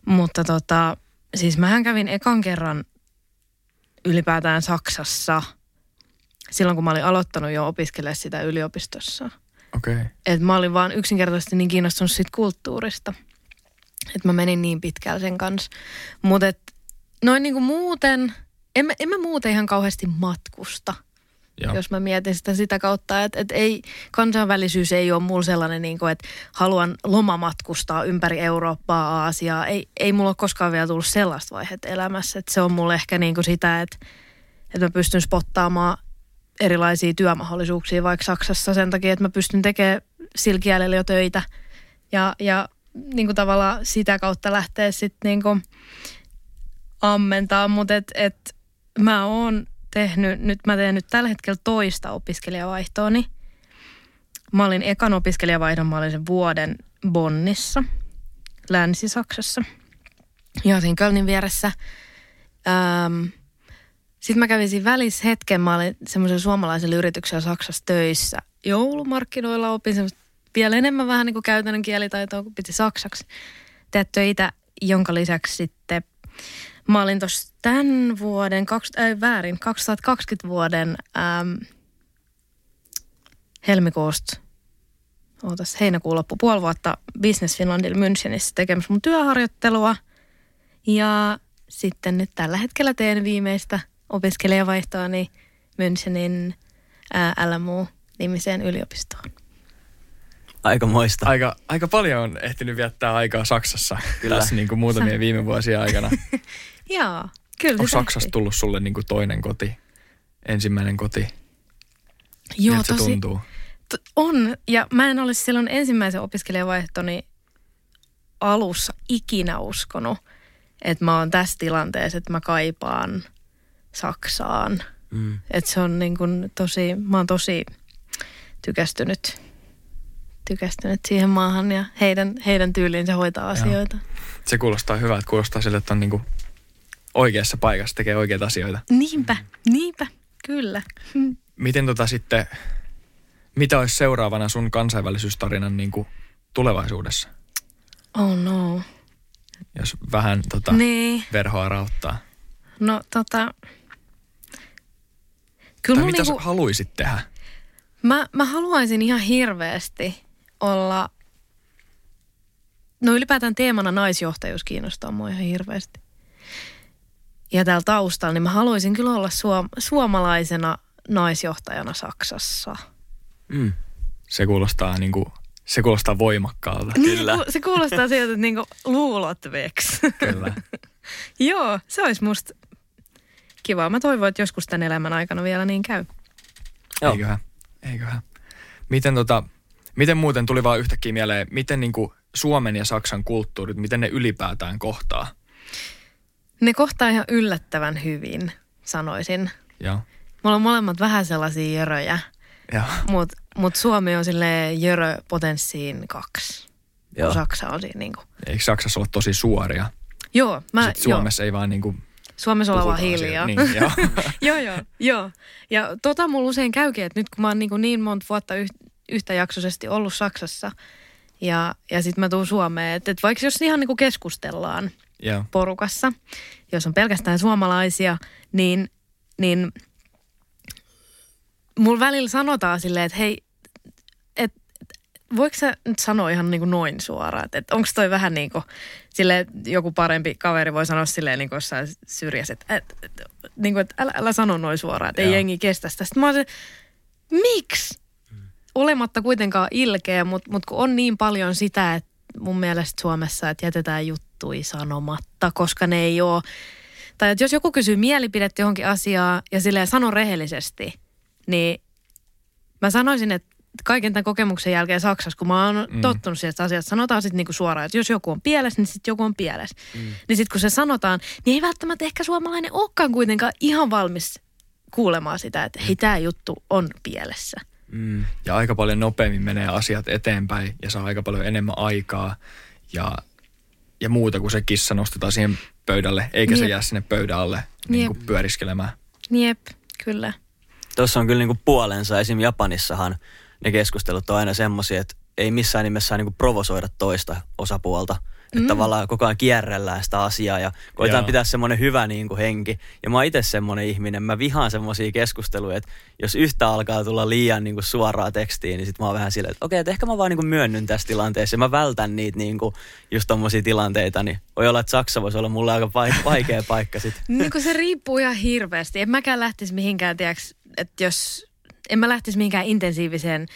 Mutta tota, siis mähän kävin ekan kerran ylipäätään Saksassa silloin, kun mä olin aloittanut jo opiskelemaan sitä yliopistossa. Okei. Okay. Et mä olin vaan yksinkertaisesti niin kiinnostunut siitä kulttuurista. Että mä menin niin pitkällä sen kanssa. Mutta noin niinku muuten, en mä, en mä muuten ihan kauheasti matkusta. Joo. jos mä mietin sitä sitä kautta, että, että ei, kansainvälisyys ei ole mulla sellainen, niin kuin, että haluan lomamatkustaa ympäri Eurooppaa, Aasiaa. Ei, ei mulla ole koskaan vielä tullut sellaista vaihetta elämässä, että se on mulle ehkä niin kuin sitä, että, että mä pystyn spottaamaan erilaisia työmahdollisuuksia vaikka Saksassa sen takia, että mä pystyn tekemään sillä kielellä jo töitä ja, ja niin kuin tavallaan sitä kautta lähteä sitten niin kuin ammentaa, mutta et, et mä oon tehnyt, nyt mä teen nyt tällä hetkellä toista opiskelijavaihtooni. Mä olin ekan opiskelijavaihdon, mä olin sen vuoden Bonnissa, Länsi-Saksassa. Siinä Kölnin vieressä. Ähm, sitten mä kävin siinä välissä hetken, mä olin semmoisen suomalaisen yrityksen Saksassa töissä. Joulumarkkinoilla opin semmoista vielä enemmän vähän niin kuin käytännön kielitaitoa, kun piti saksaksi tehdä töitä, jonka lisäksi sitten mä olin tuossa tämän vuoden, kaks, äh, väärin, 2020 vuoden ähm, helmikuusta, ootas, heinäkuun loppu, puoli vuotta Business Finlandilla Münchenissä tekemässä mun työharjoittelua. Ja sitten nyt tällä hetkellä teen viimeistä opiskelijavaihtoani Münchenin äh, LMU-nimiseen yliopistoon. Aika moista. Aika, aika paljon on ehtinyt viettää aikaa Saksassa Kyllä. tässä niin kuin muutamien viime vuosien aikana. Joo, kyllä Onko se Saksasta tullut sulle niin kuin toinen koti, ensimmäinen koti? Joo, Miltä se tosi, tuntuu? T- on, ja mä en olisi silloin ensimmäisen opiskelijavaihtoni alussa ikinä uskonut, että mä oon tässä tilanteessa, että mä kaipaan Saksaan. Mm. Että se on niin kuin tosi, mä oon tosi tykästynyt, tykästynyt siihen maahan ja heidän, heidän tyyliinsä hoitaa asioita. Se kuulostaa hyvältä, kuulostaa siltä, että on niin kuin oikeassa paikassa, tekee oikeita asioita. Niinpä, niinpä, kyllä. Miten tota sitten, mitä olisi seuraavana sun kansainvälisyystarinan niin kuin tulevaisuudessa, Oh no. jos vähän tota Niin. verhoa rauttaa? No tota, kyllä Tai mitä niinku, sä haluaisit tehdä? mä, mä haluaisin ihan hirveästi olla, no ylipäätään teemana naisjohtajuus kiinnostaa mua ihan hirveästi. Ja täällä taustalla, niin mä haluaisin kyllä olla suom- suomalaisena naisjohtajana Saksassa. Mm. Se kuulostaa, niin kuin, se kuulostaa voimakkaalta. Kyllä. Niin, ku- se kuulostaa siltä, että niinku luulot veks. Kyllä. Joo, se olisi musta kiva. Mä toivon, että joskus tämän elämän aikana vielä niin käy. Joo. Eiköhän, eiköhän. Miten, tota, miten muuten tuli vaan yhtäkkiä mieleen, miten niin kuin Suomen ja Saksan kulttuurit, miten ne ylipäätään kohtaa? Ne kohtaa ihan yllättävän hyvin, sanoisin. Joo. Mulla on molemmat vähän sellaisia jöröjä, mutta mut Suomi on sille jörö potenssiin kaksi. Joo. Saksa on siinä niinku. Eikö Saksassa olla tosi suoria? Joo, mä, Sitten Suomessa ei vaan niin kuin joo, Suomessa ollaan vaan hiljaa. Niin, joo. joo, joo, joo. Ja tota mulla usein käykin, että nyt kun mä oon niin, niin monta vuotta yh, yhtäjaksoisesti ollut Saksassa ja, ja sitten mä tuun Suomeen, että, että vaikka jos ihan niin kuin keskustellaan joo. porukassa, jos on pelkästään suomalaisia, niin, niin mulla välillä sanotaan silleen, että hei, et, et, voiko sä nyt sanoa ihan niin kuin noin suoraan, että, että onko toi vähän niin kuin, silleen, että joku parempi kaveri voi sanoa silleen niin kuin jossain syrjässä, että, että, että, niin kuin, että älä, älä sano noin suoraan, että ei jengi kestä sitä. Sitten mä se, miksi? Olematta kuitenkaan ilkeä, mutta mut kun on niin paljon sitä, että mun mielestä Suomessa, että jätetään juttui sanomatta, koska ne ei ole, tai että jos joku kysyy mielipidettä johonkin asiaan ja silleen sano rehellisesti, niin mä sanoisin, että kaiken tämän kokemuksen jälkeen Saksassa, kun mä oon Mm. mm. tottunut siihen, että asiat sanotaan sitten niinku suoraan, että jos joku on pielessä, niin sitten joku on pielessä. Mm. Niin sitten kun se sanotaan, niin ei välttämättä ehkä suomalainen olekaan kuitenkaan ihan valmis kuulemaan sitä, että hei, tämä juttu on pielessä. Mm. Ja aika paljon nopeammin menee asiat eteenpäin ja saa aika paljon enemmän aikaa ja, ja muuta kuin se kissa nostetaan siihen pöydälle, eikä se Jep. jää sinne pöydän alle niin kuin pyöriskelemään. Jep, kyllä. Tuossa on kyllä niinku puolensa. Esim. Japanissahan ne keskustelut on aina semmoisia, että ei missään nimessä saa niinku provosoida toista osapuolta. Että Mm. tavallaan koko ajan kierrellään sitä asiaa ja koetaan Joo. pitää semmoinen hyvä niinku henki. Ja mä oon itse semmoinen ihminen, mä vihaan semmoisia keskusteluja, että jos yhtä alkaa tulla liian niinku suoraa tekstiä, niin sit mä oon vähän silleen, että okei, että ehkä mä vaan niinku myönnyn tässä tilanteessa ja mä vältän niitä niinku just tommosia tilanteita, niin voi olla, että Saksa voisi olla mulle aika vai- vaikea paikka sit. Niin kuin se riippuu ihan hirveästi. En mäkään lähtisi mihinkään, tiedäks, että jos en mä lähtisi mihinkään intensiiviseen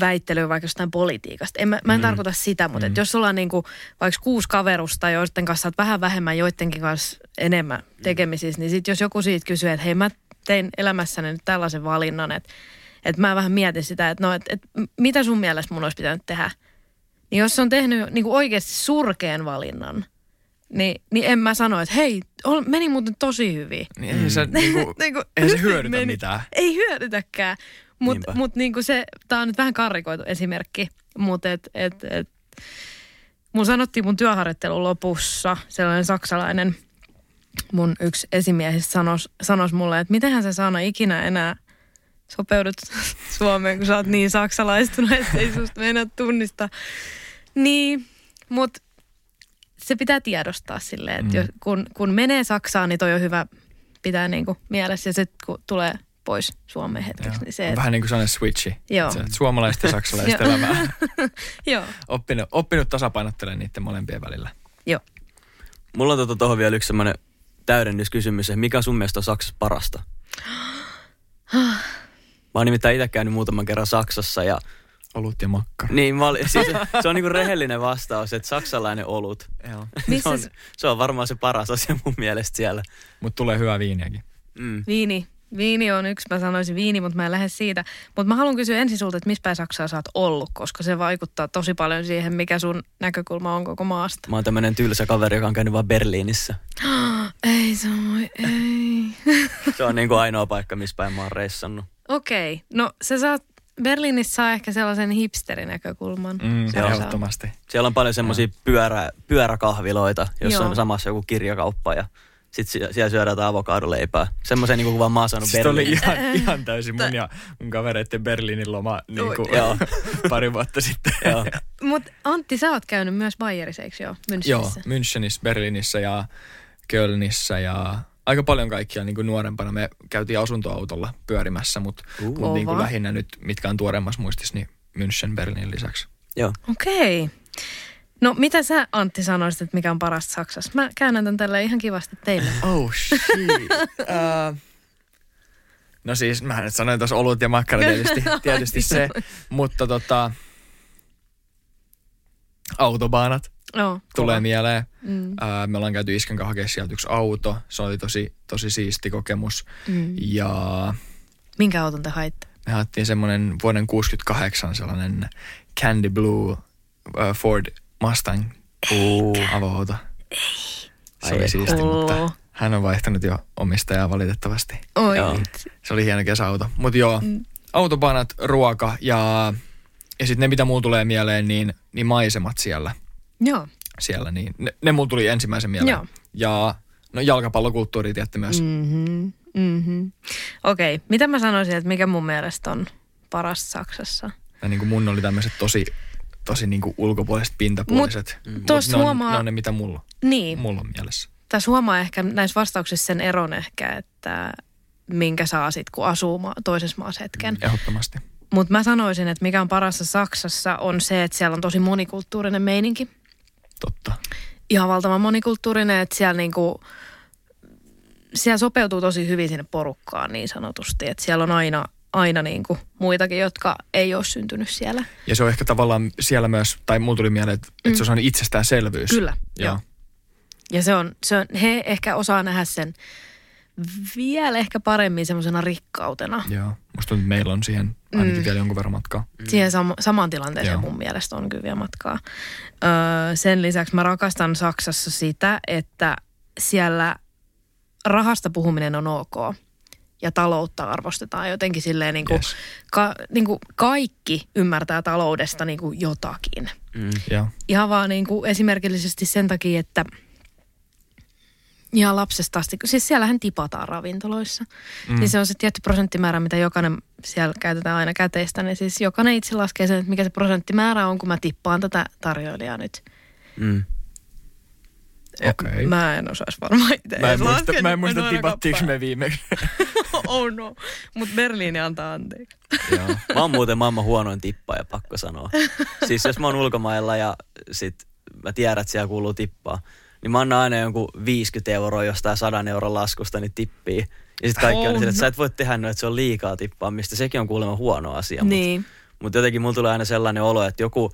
väittelyyn vaikka jostain politiikasta. En, mä, mä en mm. tarkoita sitä, mutta mm. jos sulla on niinku vaikka kuusi kaverusta, joiden kanssa olet vähän vähemmän, joidenkin kanssa enemmän tekemisissä, niin sit jos joku siitä kysyy, että hei mä tein elämässäni nyt tällaisen valinnan, että, että mä vähän mietin sitä, että no, että, että mitä sun mielestä mun olisi pitänyt tehdä. Niin jos on tehnyt niin kuin oikeasti surkeen valinnan, niin, niin en mä sano, että hei, meni muuten tosi hyvin. Niin ei se, niinku, niinku, ei se hyödytä meni, mitään. Ei hyödytäkään. Mutta mut niinku se, tää on nyt vähän karrikoitu esimerkki, mutta et, et, et, mun sanottiin mun työharjoittelun lopussa sellainen saksalainen mun yksi esimiehistä sanoisi sanos mulle, että mitenhän sä Saana ikinä enää sopeudut Suomeen, kun sä oot niin saksalaistunut, että ei susta mennä tunnista. Niin, mutta se pitää tiedostaa silleen, että mm. jos, kun, kun menee Saksaan, niin toi on hyvä pitää niinku mielessä. Ja sitten kun tulee pois Suomeen hetkeksi. Niin se, että... Vähän niin kuin sellainen switchi. Joo. Suomalaista ja saksalaista elämää. Joo. Oppinut, oppinut tasapainottelemaan niiden molempien välillä. Joo. Mulla on tuohon tota vielä yksi semmoinen täydennyskysymys, että mikä sun mielestä on Saksassa parasta? mä oon nimittäin itse käynyt muutaman kerran Saksassa ja Olut ja makkara. Niin, mä olin, siis, se on niinku rehellinen vastaus, että saksalainen olut. Joo. se, on, se on varmaan se paras asia mun mielestä siellä. Mutta tulee hyvää viiniäkin. Mm. Viini. Viini on yksi, mä sanoisin viini, mutta mä en lähde siitä. Mutta mä haluan kysyä ensin sulta, että missä päin Saksaa sä oot ollut, koska se vaikuttaa tosi paljon siihen, mikä sun näkökulma on koko maasta. Mä oon tämmönen tylsä kaveri, joka on käynyt vaan Berliinissä. ei se voi, ei. se on niinku ainoa paikka, missä päin mä oon reissannut. Okei, okay. no se saat Berliinissä saa ehkä sellaisen hipsterinäkökulman. Mm, se ehdottomasti. Siellä on paljon semmoisia pyörä, pyöräkahviloita, jossa Joo. on samassa joku kirjakauppa ja sitten siellä syödään avokadoleipää. Semmoisen niin kuin vaan mä oon saanut siis oli ihan, ihan täysin mun ja mun kavereiden Berliinin loma niin kuin, pari vuotta sitten. Mutta Antti, sä oot käynyt myös Bayerissa, eikö joo? Münchenissä. Joo, Münchenissä, Berliinissä ja Kölnissä ja aika paljon kaikkia niin kuin nuorempana. Me käytiin asuntoautolla pyörimässä, mutta uh, mut niin kuin lähinnä nyt, mitkä on tuoreemmassa muistissa, niin München Berliinin lisäksi. Joo. Okei. Okay. No mitä sä Antti sanoisit, että mikä on parasta Saksassa? Mä käännän tämän tälle ihan kivasti teille. Oh shit. uh, no siis mä nyt sanoin tuossa olut ja makkara tietysti, tietysti se, mutta tota, autobaanat oh, tulee kova. mieleen. Mm. Uh, me ollaan käyty Iskän kanssa sieltä yksi auto. Se oli tosi, tosi siisti kokemus. Mm. Ja... Minkä auton te haitte? Me haettiin semmoinen vuoden 68 sellainen Candy Blue uh, Ford Mustang avoauto. Se oli siisti, mutta hän on vaihtanut jo omistajaa valitettavasti. Oi. Joo. Se oli hieno kesäauto. Mutta joo, mm. autobanat, ruoka ja, ja sitten ne, mitä mulla tulee mieleen, niin, niin maisemat siellä. Joo. Siellä, niin ne, ne mulla tuli ensimmäisen mieleen. Joo. Ja no jalkapallokulttuuri tietty myös. Mm-hmm. Mm-hmm. Okei, okay. mitä mä sanoisin, että mikä mun mielestä on paras Saksassa? Ja niin kuin mun oli tämmöiset tosi tosi niin kuin ulkopuoliset pintapuoliset. Mut, Mut ne, huomaa... on, ne on ne, mitä mulla, niin. mulla on mielessä. Tässä huomaa ehkä näissä vastauksissa sen eron ehkä, että minkä saa sit, kun asuu ma- toisessa maassa hetken. Mm, ehdottomasti. Mutta mä sanoisin, että mikä on parassa Saksassa on se, että siellä on tosi monikulttuurinen meininki. Totta. Ihan valtavan monikulttuurinen, että siellä niinku, siellä sopeutuu tosi hyvin sinne porukkaan niin sanotusti. Että siellä on aina aina niin kuin muitakin, jotka ei ole syntynyt siellä. Ja se on ehkä tavallaan siellä myös, tai mulla tuli mieleen, että, mm. että se on itsestäänselvyys. Kyllä, ja. joo. Ja se on, se on, he ehkä osaa nähdä sen vielä ehkä paremmin semmoisena rikkautena. Joo, musta tuntuu, että meillä on siihen ainakin mm. vielä jonkun verran matkaa. Mm. Siihen sam- samaan tilanteeseen Joo. mun mielestä on kyllä vielä matkaa. Öö, sen lisäksi mä rakastan Saksassa sitä, että siellä rahasta puhuminen on ok ja taloutta arvostetaan jotenkin silleen niin kuin, yes. ka, niin kuin kaikki ymmärtää taloudesta niin kuin jotakin. Mm, yeah. Ihan vaan niin kuin esimerkillisesti sen takia, että ihan lapsesta asti, siis siellähän tipataan ravintoloissa. Mm. Niin se on se tietty prosenttimäärä, mitä jokainen siellä käytetään aina käteistä. Niin siis jokainen itse laskee sen, että mikä se prosenttimäärä on, kun mä tippaan tätä tarjoilijaa nyt. Mm. Okay. Mä en osaisi varmaan itse Mä en muista, mä en muista tipattiinko me viimeksi. oh no, mutta Berliini antaa anteeksi. Joo. Mä oon muuten maailman huonoin tippaaja, pakko sanoa. Siis jos mä oon ulkomailla ja sit mä tiedän, että siellä kuuluu tippaa, niin mä annan aina jonkun 50 euroa jostain 100 euron laskusta niin tippii. Ja sitten kaikki on Oh, sille, että no. sä et voi tehdä noin, että se on liikaa tippaamista. Sekin on kuulemma huono asia. Mutta Niin. mutta jotenkin mulla tulee aina sellainen olo, että joku,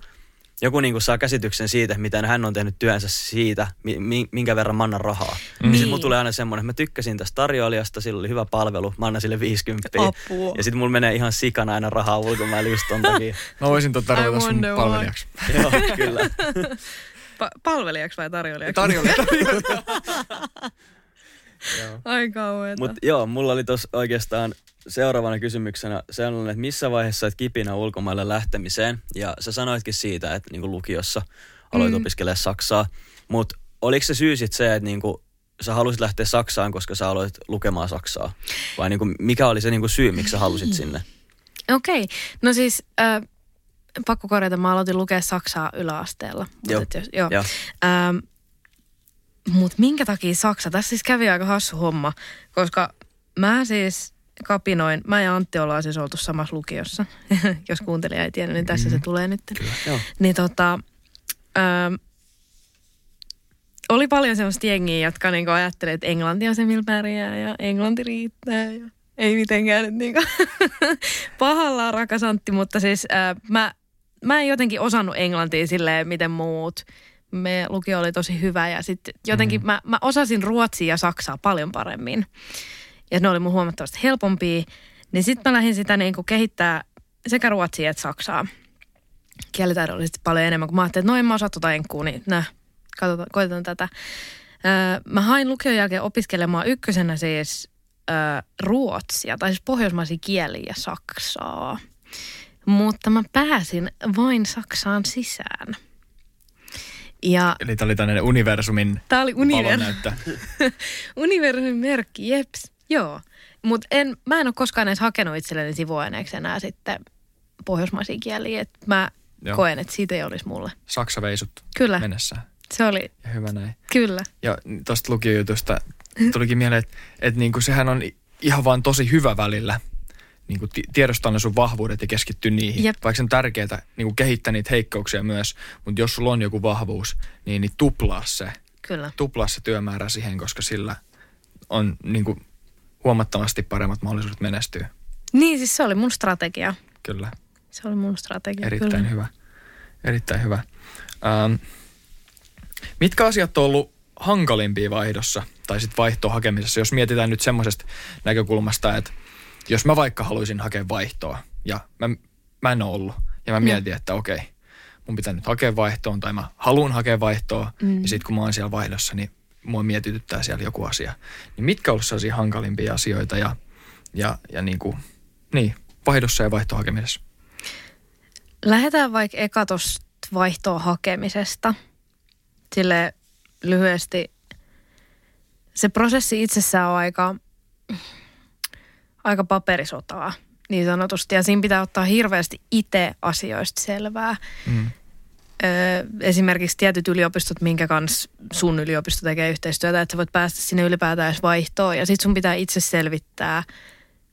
joku niin kuin saa käsityksen siitä, miten hän on tehnyt työnsä siitä, mi- mi- minkä verran mä annan rahaa. Niin. Niin. Sitten mulla tulee aina semmoinen, että mä tykkäsin tästä tarjoilijasta, sillä oli hyvä palvelu, mä annan sille 50. Apua. Ja sitten mulla menee ihan sikana aina rahaa ulkomaille just ton takia. Mä voisin I ruveta sun palvelijaksi. Joo, kyllä. Pa- palvelijaksi vai tarjoilijaksi? Ai kauheeta. Mutta joo, mulla oli tuossa oikeastaan seuraavana kysymyksenä sellainen, että missä vaiheessa sait kipinä ulkomaille lähtemiseen? Ja sä sanoitkin siitä, että niinku lukiossa aloit mm. opiskelemaan Saksaa. Mutta oliko se syy sit se, että niinku sä halusit lähteä Saksaan, koska sä aloit lukemaan Saksaa? Vai niinku, mikä oli se niinku syy, miksi sä halusit sinne? Okei, no siis äh, pakko korjata, mä aloitin lukea Saksaa yläasteella. Joo. et jos, joo. Joo. Ähm, Mutta minkä takia Saksa? Tässä siis kävi aika hassu homma, koska mä siis kapinoin, mä ja Antti ollaan siis oltu samassa lukiossa. Jos kuuntelija ei tiedä, niin tässä se tulee nyt. Joo. Niin tota, ähm, oli paljon semmoista jengiä, jotka niinku ajattelee, että englanti on se, millä pärjää ja englanti riittää ja ei mitenkään nyt niinku pahallaan rakas Antti, mutta siis äh, mä, mä en jotenkin osannut englantia silleen, miten muut. Me lukio oli tosi hyvä ja sitten jotenkin mm. mä, mä osasin ruotsia ja saksaa paljon paremmin. Ja ne oli mun huomattavasti helpompia. Niin sitten mä lähdin sitä niinku kehittää sekä ruotsia että saksaa kielitaidollisesti paljon enemmän, kun mä ajattelin, että no en mä osaa tuota enkkuu, niin nä, katsotaan, koitetaan tätä. Öö, mä hain lukion jälkeen opiskelemaan ykkösenä siis öö, ruotsia, tai siis pohjoismaisia kieliä ja saksaa. Mutta mä pääsin vain Saksaan sisään. Ja Eli tää oli tämmöinen universumin tää oli univer- universumin merkki, jeps, joo. Mutta en, mä en ole koskaan edes hakenut itselleni sivuaineeksi enää sitten pohjoismaisia kieliä. Et mä Joo. koen, että siitä ei olisi mulle. Saksa veisut Kyllä, mennessään. se oli, Ja hyvä näin. kyllä. Ja tuosta lukiojutusta tulikin mieleen, että, että niinku sehän on ihan vaan tosi hyvä välillä niinku ti- tiedostaa ne sun vahvuudet ja keskittyä niihin. Jep. Vaikka on tärkeää niinku kehittää niitä heikkouksia myös, mutta jos sulla on joku vahvuus, niin, niin tuplaa se, Kyllä. tuplaa se työmäärä siihen, koska sillä on niinku huomattavasti paremmat mahdollisuudet menestyä. Niin, siis se oli mun strategia. Kyllä, Se oli mun strategia, erittäin kyllä. hyvä. Erittäin hyvä. Ähm, mitkä asiat on ollut hankalimpia vaihdossa tai sitten vaihtoa hakemisessa, jos mietitään nyt semmoisesta näkökulmasta, että jos mä vaikka haluaisin hakea vaihtoa ja mä, mä en ole ollut ja mä mietin, että okei, mun pitää nyt hakea vaihtoon tai mä haluan hakea vaihtoa mm. ja sitten kun mä oon siellä vaihdossa, niin mua mietityttää siellä joku asia. Niin mitkä on ollut sellaisia hankalimpia asioita ja, ja, ja niin kuin, niin, vaihdossa ja vaihtohakemisessa? Lähdetään vaikka eka tosta vaihtoa hakemisesta. Sille lyhyesti. Se prosessi itsessään on aika, aika paperisotaa niin sanotusti. Ja siinä pitää ottaa hirveästi itse asioista selvää. Mm. Öö, esimerkiksi tietyt yliopistot, minkä kanssa sun yliopisto tekee yhteistyötä, että sä voit päästä sinne ylipäätään edes vaihtoon. Ja sit sun pitää itse selvittää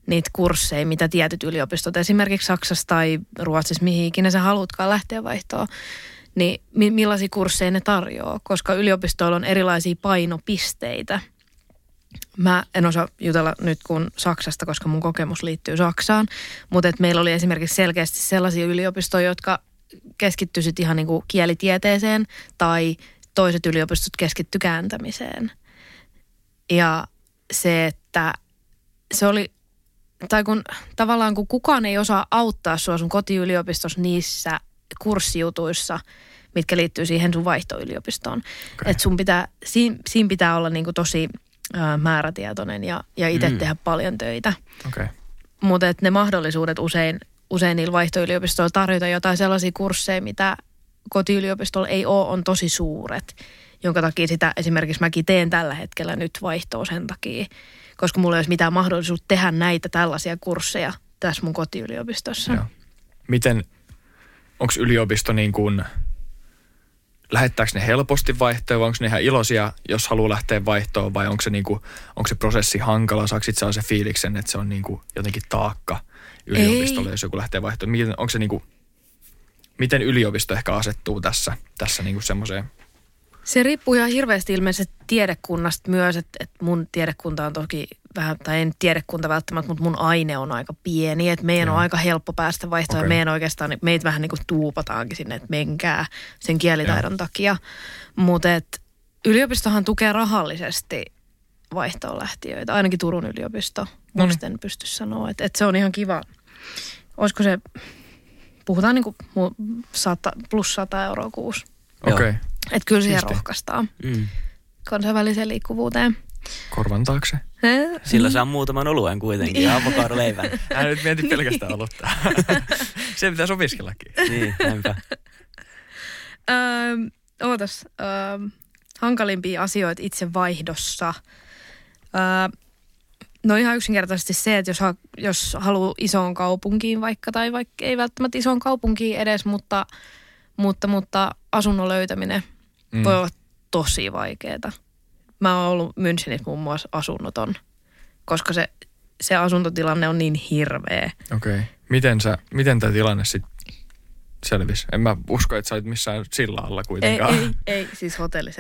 niitä kursseja, mitä tietyt yliopistot, esimerkiksi Saksassa tai Ruotsissa, mihin ikinä sä haluatkaan lähteä vaihtoon, niin mi- millaisia kursseja ne tarjoaa, koska yliopistoilla on erilaisia painopisteitä. Mä en osaa jutella nyt kun Saksasta, koska mun kokemus liittyy Saksaan, mutta et meillä oli esimerkiksi selkeästi sellaisia yliopistoja, jotka keskittyivät ihan niin kuin kielitieteeseen tai toiset yliopistot keskitty kääntämiseen. Ja se, että se oli, tai kun tavallaan kun kukaan ei osaa auttaa sua sun kotiyliopistossa niissä kurssijutuissa, mitkä liittyy siihen sun vaihtoyliopistoon. Okay. Että sun pitää, siinä, siinä pitää olla niin kuin tosi ää, määrätietoinen ja, ja itse mm. tehdä paljon töitä. Okay. Mutta ne mahdollisuudet usein, usein niillä vaihtoyliopistoilla tarjota jotain sellaisia kursseja, mitä kotiyliopistolla ei ole, on tosi suuret. Jonka takia sitä esimerkiksi mäkin teen tällä hetkellä nyt vaihtoa sen takia, koska mulla ei olisi mitään mahdollisuutta tehdä näitä tällaisia kursseja tässä mun kotiyliopistossa. Joo. Miten, onko yliopisto niin kuin, lähettääkö ne helposti vaihtoon vai onko ne ihan iloisia, jos haluaa lähteä vaihtoon vai onko se, niin kuin, onko se prosessi hankala, saako saa se fiiliksen, että se on niin kuin jotenkin taakka yliopistolle, Ei. jos joku lähtee vaihtoon. Miten, onko se niin kuin, miten yliopisto ehkä asettuu tässä, tässä niin kuin semmoiseen? Se riippuu ihan hirveästi ilmeisesti tiedekunnasta myös, että, että mun tiedekunta on toki vähän, tai en tiedekunta välttämättä, mutta mun aine on aika pieni, että meidän on aika helppo päästä vaihtoon. Okay. Meidän oikeastaan, meitä vähän niin kuin tuupataankin sinne, että menkää sen kielitaidon takia. Mutta yliopistohan tukee rahallisesti vaihtoon lähtiöitä, ainakin Turun yliopisto. Noniin. Muista en pysty sanoa, että, että se on ihan kiva. Olisiko se, puhutaan niin kuin sata, plus 100 euroa kuusi. Okei, okay. Että kyllä siihen Siistiä. rohkaistaan Mm. kansainväliseen liikkuvuuteen. korvan taakse. Sillä saa muutaman oluen kuitenkin ja avokadoleivän. Hän nyt mieti pelkästään olutta. se pitäisi opiskellakin. niin, näinpä. Öö, ootas, öö, hankalimpia asioita itse vaihdossa. Öö, no ihan yksinkertaisesti se, että jos, ha- jos haluaa isoon kaupunkiin vaikka, tai vaikka ei välttämättä isoon kaupunkiin edes, mutta, mutta, mutta asunnon löytäminen Mm. voi olla tosi vaikeaa. Mä oon ollut Münchenissä muun muassa asunnoton, koska se, se asuntotilanne on niin hirveä. Okei. Okay. Miten, sä, miten tämä tilanne sitten selvisi? En mä usko, että sä olit missään sillä alla Ei, kuitenkaan. ei, ei, siis hotelli.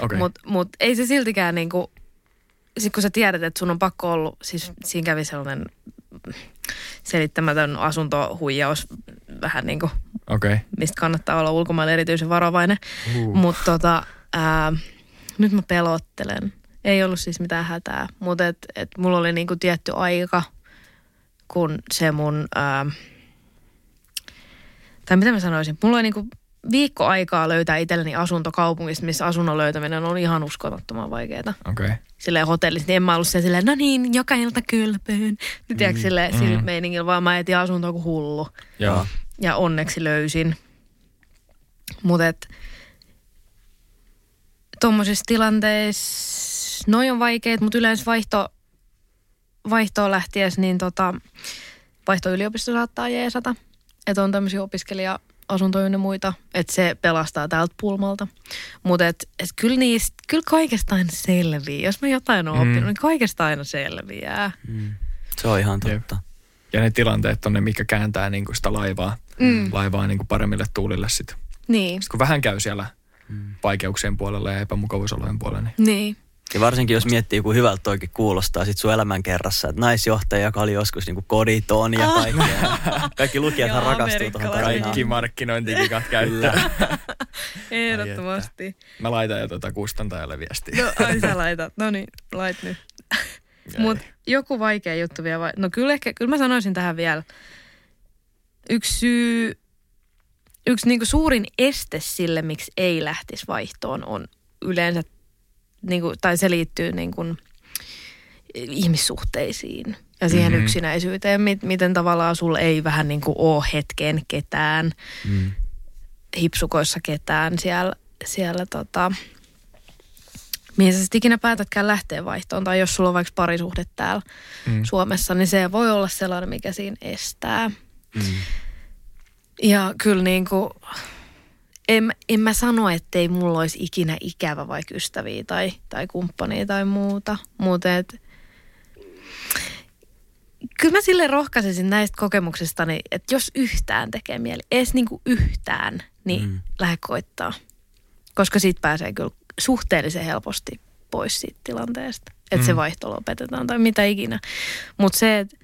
Okei. Mutta mut ei se siltikään niinku, sit kun sä tiedät, että sun on pakko ollut, siis siinä kävi sellainen selittämätön asuntohuijaus, vähän niin kuin, Okei. mistä kannattaa olla ulkomailla erityisen varovainen. Uh. Mutta tota, ää, nyt mä pelottelen. Ei ollut siis mitään hätää, mutta et, et mulla oli niinku tietty aika, kun se mun, ää, tai mitä mä sanoisin, mulla oli niinku viikko aikaa löytää itselleni asunto kaupungista, missä asunnon löytäminen on ihan uskomattoman vaikeaa. Okei. Okay. Silleen hotellissa, niin en mä ollut siellä silleen, no niin, joka ilta kylpyyn. Nyt tiedätkö, silleen, sillä Mm. meiningillä, vaan mä etin asuntoa kuin hullu Joo. ja onneksi löysin. Mutta et, tuommoisissa tilanteissa, noi on vaikeet, mutta yleensä vaihto, vaihtoon lähtiessä, niin tota, vaihtoyliopisto saattaa jeesata. Että on tämmöisiä opiskelija asuntoja ja muita, että se pelastaa täältä pulmalta. Mutta et, et kyllä, niistä, kyllä kaikesta aina selviää. Jos mä jotain oon Mm. oppinut, niin kaikesta aina selviää. Mm. Se on ihan Jep. totta. Ja ne tilanteet on ne, mikä kääntää niinku sitä laivaa, Mm. laivaa niinku paremmille tuulille sitten. Niin, Sitten kun vähän käy siellä vaikeuksien puolella ja epämukavuusolojen puolella, niin niin. Ja varsinkin jos miettii, kun hyvältä toikin kuulostaa sit sun elämän kerrassa, että naisjohtaja, joka oli joskus niinku koditon ja kaikkea. Kaikki lukijathan rakastuu tuohon tarinaan. kaikki markkinointikikat käyttää. Ehdottomasti. Mä laitan jo tuota kustantajalle viestiä. No, ai sä laitat. No niin, lait nyt. Mutta joku vaikea juttu vielä. Vai... No kyllä, ehkä, kyllä mä sanoisin tähän vielä. Yksi syy, yksi niinku suurin este sille, miksi ei lähtisi vaihtoon, on yleensä, niinku, tai se liittyy niinku ihmissuhteisiin ja siihen Mhm. mm-hmm. yksinäisyyteen, mit, miten tavallaan sulla ei vähän niin kuin ole hetken ketään, Mm. hipsukoissa ketään siellä, siellä tota, mihin sä sitten ikinä päätätkään lähteä vaihtoon, tai jos sulla on vaikka parisuhde täällä mm. Suomessa, niin se voi olla sellainen, mikä siinä estää. Mm. Ja kyllä niin kuin, en, en mä sano, ettei mulla olisi ikinä ikävä vaikka ystäviä tai, tai kumppania tai muuta, mutta et, kyllä mä sille rohkaisisin näistä kokemuksistani, että jos yhtään tekee mieli, edes niin kuin yhtään, niin Mm. lähde koittaa. Koska siitä pääsee kyllä suhteellisen helposti pois siitä tilanteesta. Että mm. se vaihto lopetetaan tai mitä ikinä. Mutta se, että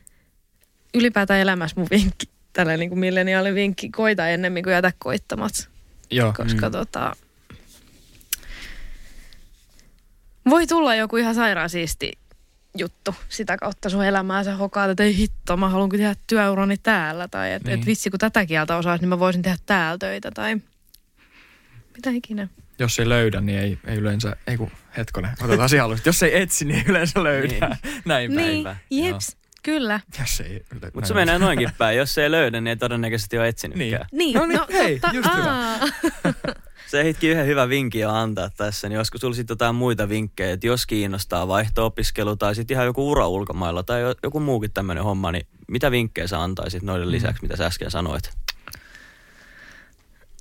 ylipäätään elämässä mun vinkki, tällainen niin kuin milleniaali vinkki, koita ennemmin kuin jätä koittamatta. Joo. Koska Mm. tota, voi tulla joku ihan sairaan siisti juttu sitä kautta sun elämää. Sä hokaat, että ei hitto, mä haluan tehdä työurani täällä. Tai että Niin. et vitsi, kun tätä kieltä osaisi, niin mä voisin tehdä täällä töitä. Tai mitä ikinä. Jos ei löydä, niin ei, ei yleensä, ei kun hetkonen, otetaan alusta. Jos ei etsi, niin yleensä löydää. Näin päin. Niin, päin. jeps, kyllä. Jos ei Mutta se menee noinkin päin. Jos ei löydä, niin ei todennäköisesti ole etsinytkään. Niin, No niin, hei, just hyvä. Se hitki yhden hyvän vinkin jo antaa tässä, niin joskus sulla sitten jotain muita vinkkejä, että jos kiinnostaa vaihto-opiskelu tai sitten ihan joku ura ulkomailla tai jo- joku muukin tämmöinen homma, niin mitä vinkkejä sä antaisit noiden lisäksi, mitä sä äsken sanoit?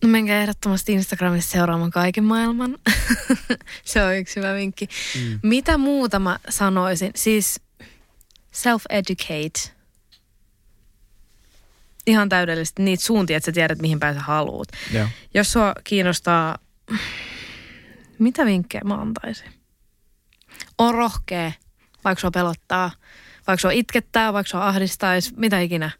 No menkää ehdottomasti Instagramissa seuraamaan kaiken maailman. se on yksi hyvä vinkki. Mm. Mitä muuta mä sanoisin? Siis self-educate. Ihan täydellisesti niitä suuntia, että sä tiedät, mihin päin sä haluut. Joo. Jos sua kiinnostaa Mitä vinkkejä mä antaisin? On rohkea, vaikka se pelottaa, vaikka se itkettää, vaikka se ahdistaisi, mitä ikinä.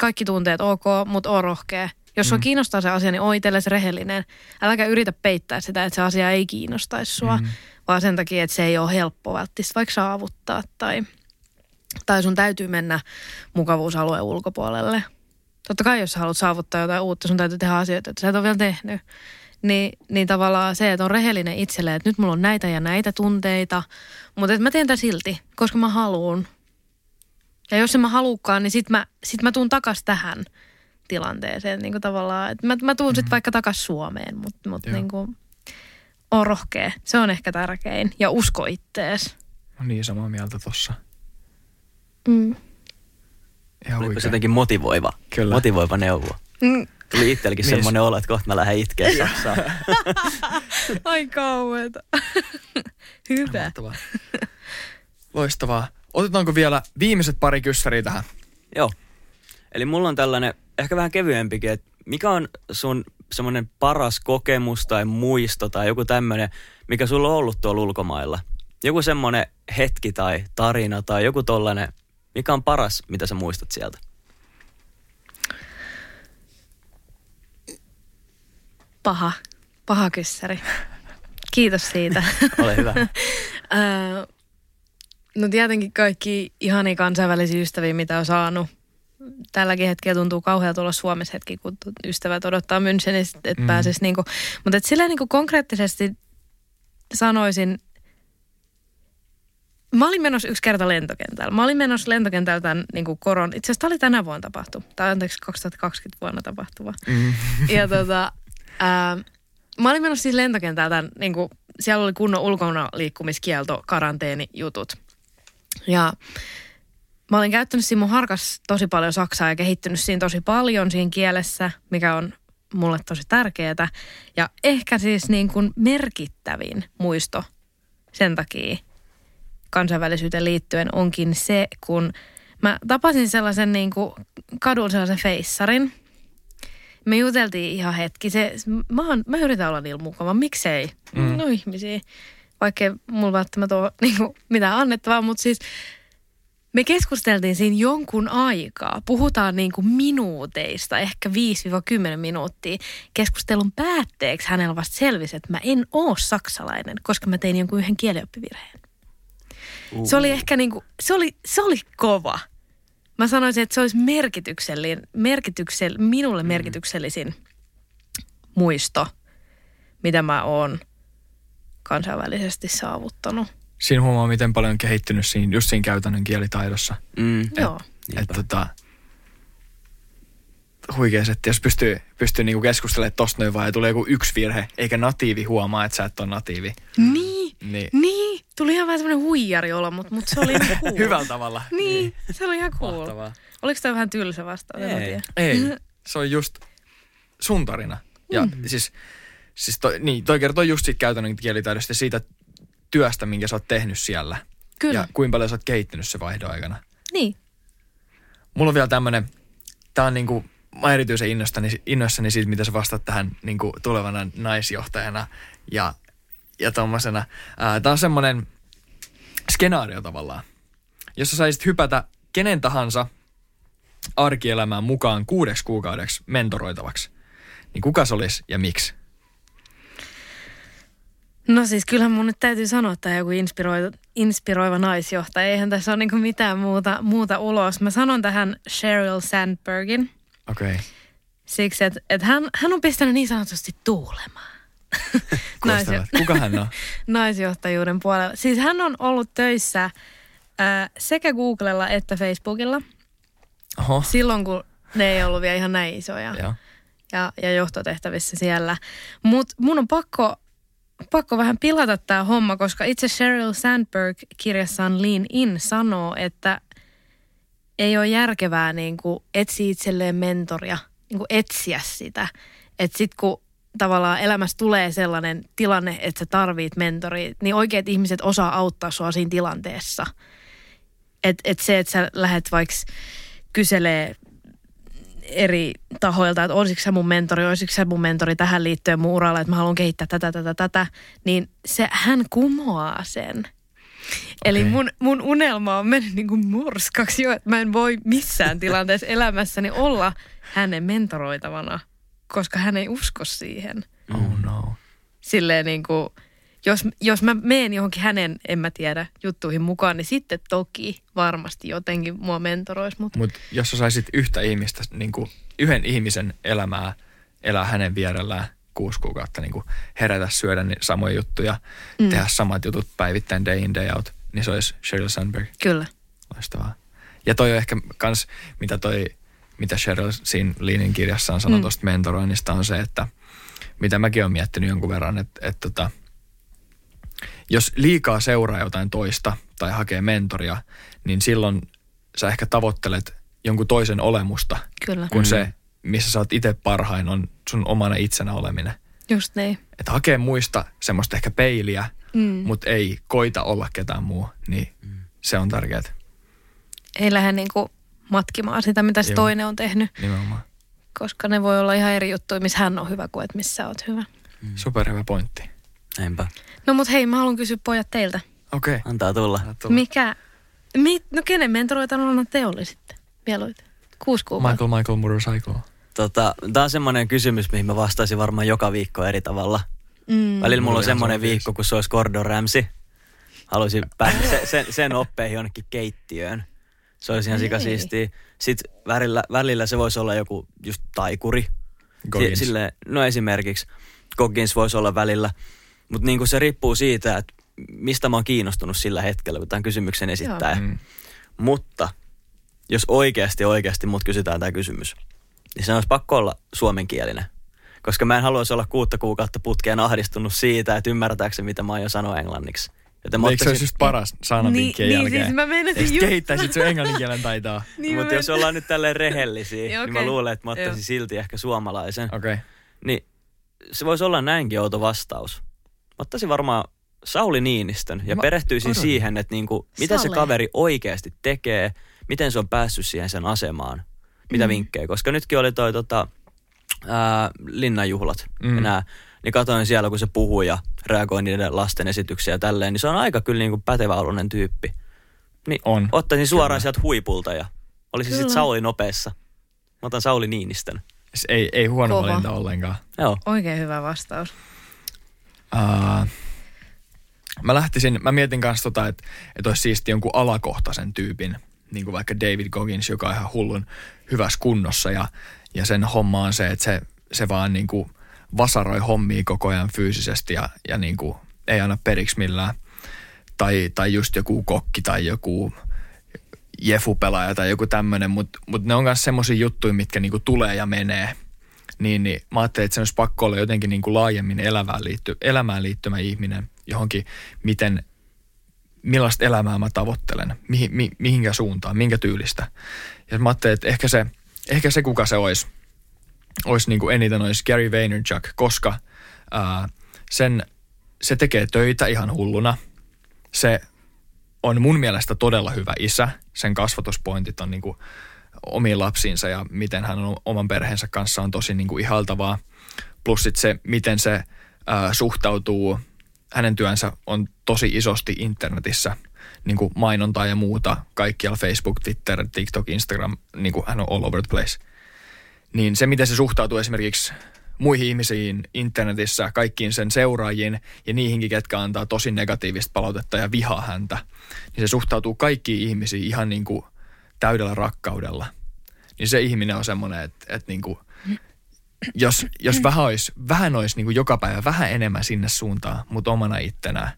Kaikki tunteet ok, mutta on rohkea. Jos sua kiinnostaa se asia, niin oo itsellesi rehellinen. Äläkä yritä peittää sitä, että se asia ei kiinnostaisi sua, mm. vaan sen takia, että se ei ole helppo välttämättä vaikka saavuttaa tai, tai sun täytyy mennä mukavuusalueen ulkopuolelle. Totta kai, jos sä haluat saavuttaa jotain uutta, sun täytyy tehdä asioita, että sä et ole vielä tehnyt. Niin, niin tavallaan se, että on rehellinen itselleen, että nyt mulla on näitä ja näitä tunteita, mutta että mä teen tätä silti, koska mä haluun. Ja jos en mä halukaan, niin sit mä, sit mä tuun takas tähän tilanteeseen niin kuin tavallaan. Että mä, mä tuun mm. sitten vaikka takas Suomeen, mutta mut Joo. niin kuin, on rohkea. Se on ehkä tärkein. Ja usko ittees. On niin samaa mieltä tossa. Mm. Ihan Oliko se jotenkin motivoiva, Kyllä. motivoiva neuvo? Mm. Tuli itsellekin Niin. semmoinen olo, että kohta mä lähden itkeen Saksaan. Ai kauheeta. Hyvä. Mahtavaa. Loistavaa. Otetaanko vielä viimeiset pari kyssäriä tähän? Joo. Eli mulla on tällainen ehkä vähän kevyempikin, että mikä on sun semmoinen paras kokemus tai muisto tai joku tämmöinen, mikä sulla on ollut tuolla ulkomailla? Joku semmoinen hetki tai tarina tai joku tollainen, mikä on paras, mitä sä muistat sieltä? Paha. Paha kyssäri. Kiitos siitä. Ole hyvä. No tietenkin kaikki ihania kansainvälisiä ystäviä, mitä on saanut. Tälläkin hetkellä tuntuu kauhealta olla Suomessa hetki, kun ystävät odottaa Münchenissä, että mm. pääsisi niinku. Mutta et silleen niinku konkreettisesti sanoisin, Mä olin menossa yksi kerta lentokentällä. Mä olin menossa lentokentällä tämän niin kuin koron. Itse asiassa tämä oli tänä vuonna tapahtu. Tai anteeksi 2020 vuonna tapahtuva. Mm. Ja tota, ää, mä olin menossa siis lentokentällä tämän, niin kuin, siellä oli kunnon ulkona liikkumiskielto, karanteenijutut. Ja mä olin käyttänyt siinä mun harkas tosi paljon saksaa ja kehittynyt siinä tosi paljon siinä kielessä, mikä on mulle tosi tärkeää. Ja ehkä siis niin kuin merkittävin muisto sen takia kansainvälisyyteen liittyen onkin se, kun mä tapasin sellaisen niin kuin kadulla sellaisen feissarin. Me juteltiin ihan hetki. Se, mä, oon, mä yritän olla niillä mukava. Miksei? Mm. No ihmisiä. Vaikkei mulla välttämättä ole niin kuin, mitään annettavaa, mutta siis me keskusteltiin siinä jonkun aikaa. Puhutaan niin kuin minuuteista, ehkä 5-10 minuuttia. Keskustelun päätteeksi hänellä vasta selvisi, että mä en oo saksalainen, koska mä tein jonkun yhden kielioppivirheen. Uh. Se oli ehkä niin kuin, se oli, se oli kova. Mä sanoisin, että se olisi merkityksellinen, merkityksell, minulle merkityksellisin muisto, mitä mä oon kansainvälisesti saavuttanut. Siinä huomaa, miten paljon on kehittynyt siinä, just siinä käytännön kielitaidossa. Mm. Joo. Että tota, huikea setti, jos pystyy, pystyy niinku keskustelemaan tosta noin vaan ja tulee joku yksi virhe, eikä natiivi huomaa, että sä et ole natiivi. Niin, Niin. niin. Tuli ihan vähän semmoinen huijari olo, mutta, mutta se oli ihan cool. Hyvällä tavalla. Niin, se oli ihan cool. Mahtavaa. Oliko tämä vähän tylsä vastaus? Ei. Ei, se on just sun tarina. Ja mm. siis, siis toi, niin, toi kertoo just siitä käytännön kielitaidosta siitä työstä, minkä sä oot tehnyt siellä. Kyllä. Ja kuinka paljon sä oot kehittynyt se vaihdon aikana. Niin. Mulla on vielä tämmönen, tää on niinku, mä erityisen innoissani, innoissani siitä, mitä sä vastaat tähän niinku tulevana naisjohtajana ja, ja tommosena. Tää on semmonen skenaario tavallaan, jos sä saisit hypätä kenen tahansa arkielämään mukaan kuudeksi kuukaudeksi mentoroitavaksi, niin kuka se olisi ja miksi? No siis kyllähän mun nyt täytyy sanoa, että joku inspiroiva, inspiroiva naisjohtaja. Eihän tässä ole niinku mitään muuta, muuta ulos. Mä sanon tähän Sheryl Sandbergin. Okay. siksi, että, että hän, hän on pistänyt niin sanotusti tuulemaan. Naisjo- Kuka hän on? naisjohtajuuden puolella. Siis hän on ollut töissä ää, sekä Googlella että Facebookilla Oho. silloin, kun ne ei ollut vielä ihan näin isoja. Joo. ja, ja johtotehtävissä siellä. Mutta mun on pakko, pakko vähän pilata tämä homma, koska itse Sheryl Sandberg kirjassaan Lean In sanoo, että ei ole järkevää niin kuin etsiä itselleen mentoria, niin kuin etsiä sitä. Että sitten kun tavallaan elämässä tulee sellainen tilanne, että sä tarvit mentoria, niin oikeat ihmiset osaa auttaa sua siinä tilanteessa. Että et se, että sä lähdet vaikka kyselee eri tahoilta, että olisiko se mun mentori, olisiko se mun mentori tähän liittyen mun uralla, että mä haluan kehittää tätä, tätä, tätä, niin se, hän kumoaa sen. Eli mun, mun unelma on mennyt niin kuin murskaksi jo, että mä en voi missään tilanteessa elämässäni olla hänen mentoroitavana, koska hän ei usko siihen. Oh no. Silleen niin kuin, jos, jos mä menen johonkin hänen, en mä tiedä, juttuihin mukaan, niin sitten toki varmasti jotenkin mua mentoroisi, mutta Mutta jos sä saisit yhtä ihmistä, niin kuin yhden ihmisen elämää elää hänen vierellään kuusi kuukautta, niin kuin herätä, syödä niin samoja juttuja, mm. tehdä samat jutut päivittäin day in day out, niin se olisi Sheryl Sandberg. kyllä. Loistavaa. Ja toi on ehkä kans, mitä toi, mitä Sheryl siinä Leanin kirjassaan sanoi mm. tuosta mentoroinnista on se, että mitä mäkin olen miettinyt jonkun verran, että, että tota, jos liikaa seuraa jotain toista tai hakee mentoria, niin silloin sä ehkä tavoittelet jonkun toisen olemusta, Kyllä. kun se, missä sä oot itse parhain, on sun omana itsenä oleminen. Just niin. Että hakee muista semmoista ehkä peiliä, Mm. mutta ei koita olla ketään muu, niin se on tärkeää Ei lähde niin kuin matkimaan sitä, mitä se Joo. toinen on tehnyt, nimenomaan. koska ne voi olla ihan eri juttuja, missä hän on hyvä kuin että missä sä oot hyvä. Superhyvä pointti. Näinpä. No mut hei, mä haluan kysyä pojat teiltä. Okei. Okay. Antaa tulla. Mikä, mi, no kenen mentoroitanut te oli sitten mieluiten? Kuusi kuukautta. Michael Michael Motorcycle. Tota, Tämä on semmoinen kysymys, mihin mä vastaisin varmaan joka viikko eri tavalla. Mm. Välillä mulla on semmoinen viikko, kun se olisi Gordon Ramsay. Haluaisin päästä sen, sen, sen oppeihin jonnekin keittiöön. Se olisi ihan sikasiistiä. Sitten välillä, välillä se voisi olla joku just taikuri. Goggins. Si- Sille, no esimerkiksi Goggins voisi olla välillä. Mutta niinku se riippuu siitä, että mistä mä oon kiinnostunut sillä hetkellä, kun tämän kysymyksen esittää. Mm. Mutta jos oikeasti oikeasti mut kysytään tämä kysymys, niin se olisi pakko olla suomenkielinen. Koska mä en haluaisi olla kuutta kuukautta putkeen ahdistunut siitä, että ymmärtääkö se, mitä mä aion sanoa englanniksi. Joten mä Eikö se olisi just paras sanavinkkien niin, jälkeen? siis mä meinasin Eikö just- kehittäisit sun englannin kielen taitoa? Niin mutta jos ollaan nyt tälleen rehellisiä, Joo, niin mä luulen, että mä ottaisin Joo. silti ehkä suomalaisen. Okei. Okay. Niin se voisi olla näinkin outo vastaus. Mä ottaisin varmaan Sauli Niinistön ja Mä perehtyisin odotin. siihen, että niinku, mitä se Sale. kaveri oikeasti tekee, miten se on päässyt siihen sen asemaan, mitä Mm. vinkkejä. Koska nytkin oli toi tota, ää, linnanjuhlat Mm. ja nää, niin katsoin siellä, kun se puhui ja reagoi niiden lasten esityksiä ja tälleen, niin se on aika kyllä niinku pätevä olunen tyyppi. Niin On. ottaisin suoraan Kyllä. sieltä huipulta ja olisin sitten. Sauli nopeassa. Mä otan Sauli Niinistön. Se Ei, ei huono Kova. valinta ollenkaan. Joo. Oikein hyvä vastaus. Uh, mä lähtisin, mä mietin kanssa tota, että et olisi siisti jonkun alakohtaisen tyypin, niin kuin vaikka David Goggins, joka on ihan hullun hyvässä kunnossa ja, ja sen homma on se, että se, se vaan niin kuin vasaroi hommia koko ajan fyysisesti ja, ja niin kuin ei anna periksi millään. Tai, tai just joku kokki tai joku Jefu-pelaaja tai joku tämmöinen, mutta mut ne on myös semmoisia juttuja, mitkä niinku tulee ja menee. Niin, niin mä ajattelin, että se olisi pakko olla jotenkin niinku laajemmin elämään, liitty, elämään liittymä ihminen johonkin, miten, millaista elämää mä tavoittelen, mihin, mi, mihinkä suuntaan, minkä tyylistä. Ja mä ajattelin, että ehkä se, ehkä se kuka se olisi, olisi niinku eniten olisi Gary Vaynerchuk, koska ää, sen, se tekee töitä ihan hulluna. Se on mun mielestä todella hyvä isä. Sen kasvatuspointit on niin kuin omiin lapsiinsa ja miten hän on oman perheensä kanssa on tosi niin kuin ihaltavaa. Plus sit se, miten se ää, suhtautuu, hänen työnsä on tosi isosti internetissä, niin kuin mainontaa ja muuta, kaikkialla Facebook, Twitter, TikTok, Instagram, niin kuin hän on all over the place. Niin se, miten se suhtautuu esimerkiksi muihin ihmisiin internetissä, kaikkiin sen seuraajiin ja niihinkin, ketkä antaa tosi negatiivista palautetta ja vihaa häntä, niin se suhtautuu kaikkiin ihmisiin ihan niin kuin täydellä rakkaudella. Niin se ihminen on semmoinen, että, että niin kuin, jos, jos vähän olisi, vähän olisi niin kuin joka päivä vähän enemmän sinne suuntaan, mutta omana ittenään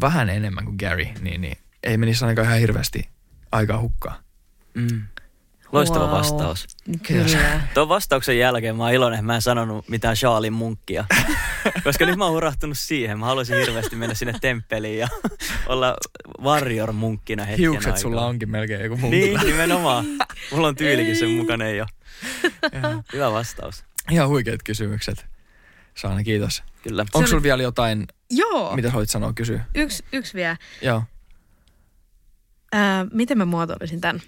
vähän enemmän kuin Gary, niin, niin ei menisi ainakaan ihan hirveästi aikaa hukkaa. Mm. Loistava Wow. vastaus. Kyllä. Tuon vastauksen jälkeen mä oon iloinen, että mä en sanonut mitään Shaalin munkkia. Koska nyt mä oon hurahtunut siihen. Mä haluaisin hirveästi mennä sinne temppeliin ja olla warrior-munkkina hetken Hiukset aikaa. sulla onkin melkein joku muu. Niin, nimenomaan. Mulla on tyylikin sen mukana jo. Hyvä vastaus. Ihan huikeat kysymykset. Saana, kiitos. Kyllä. Onko sulla vielä jotain, Joo, mitä haluat sanoa, kysyä? yksi, yksi vielä. Joo. Ää, miten mä muotoilisin tämän?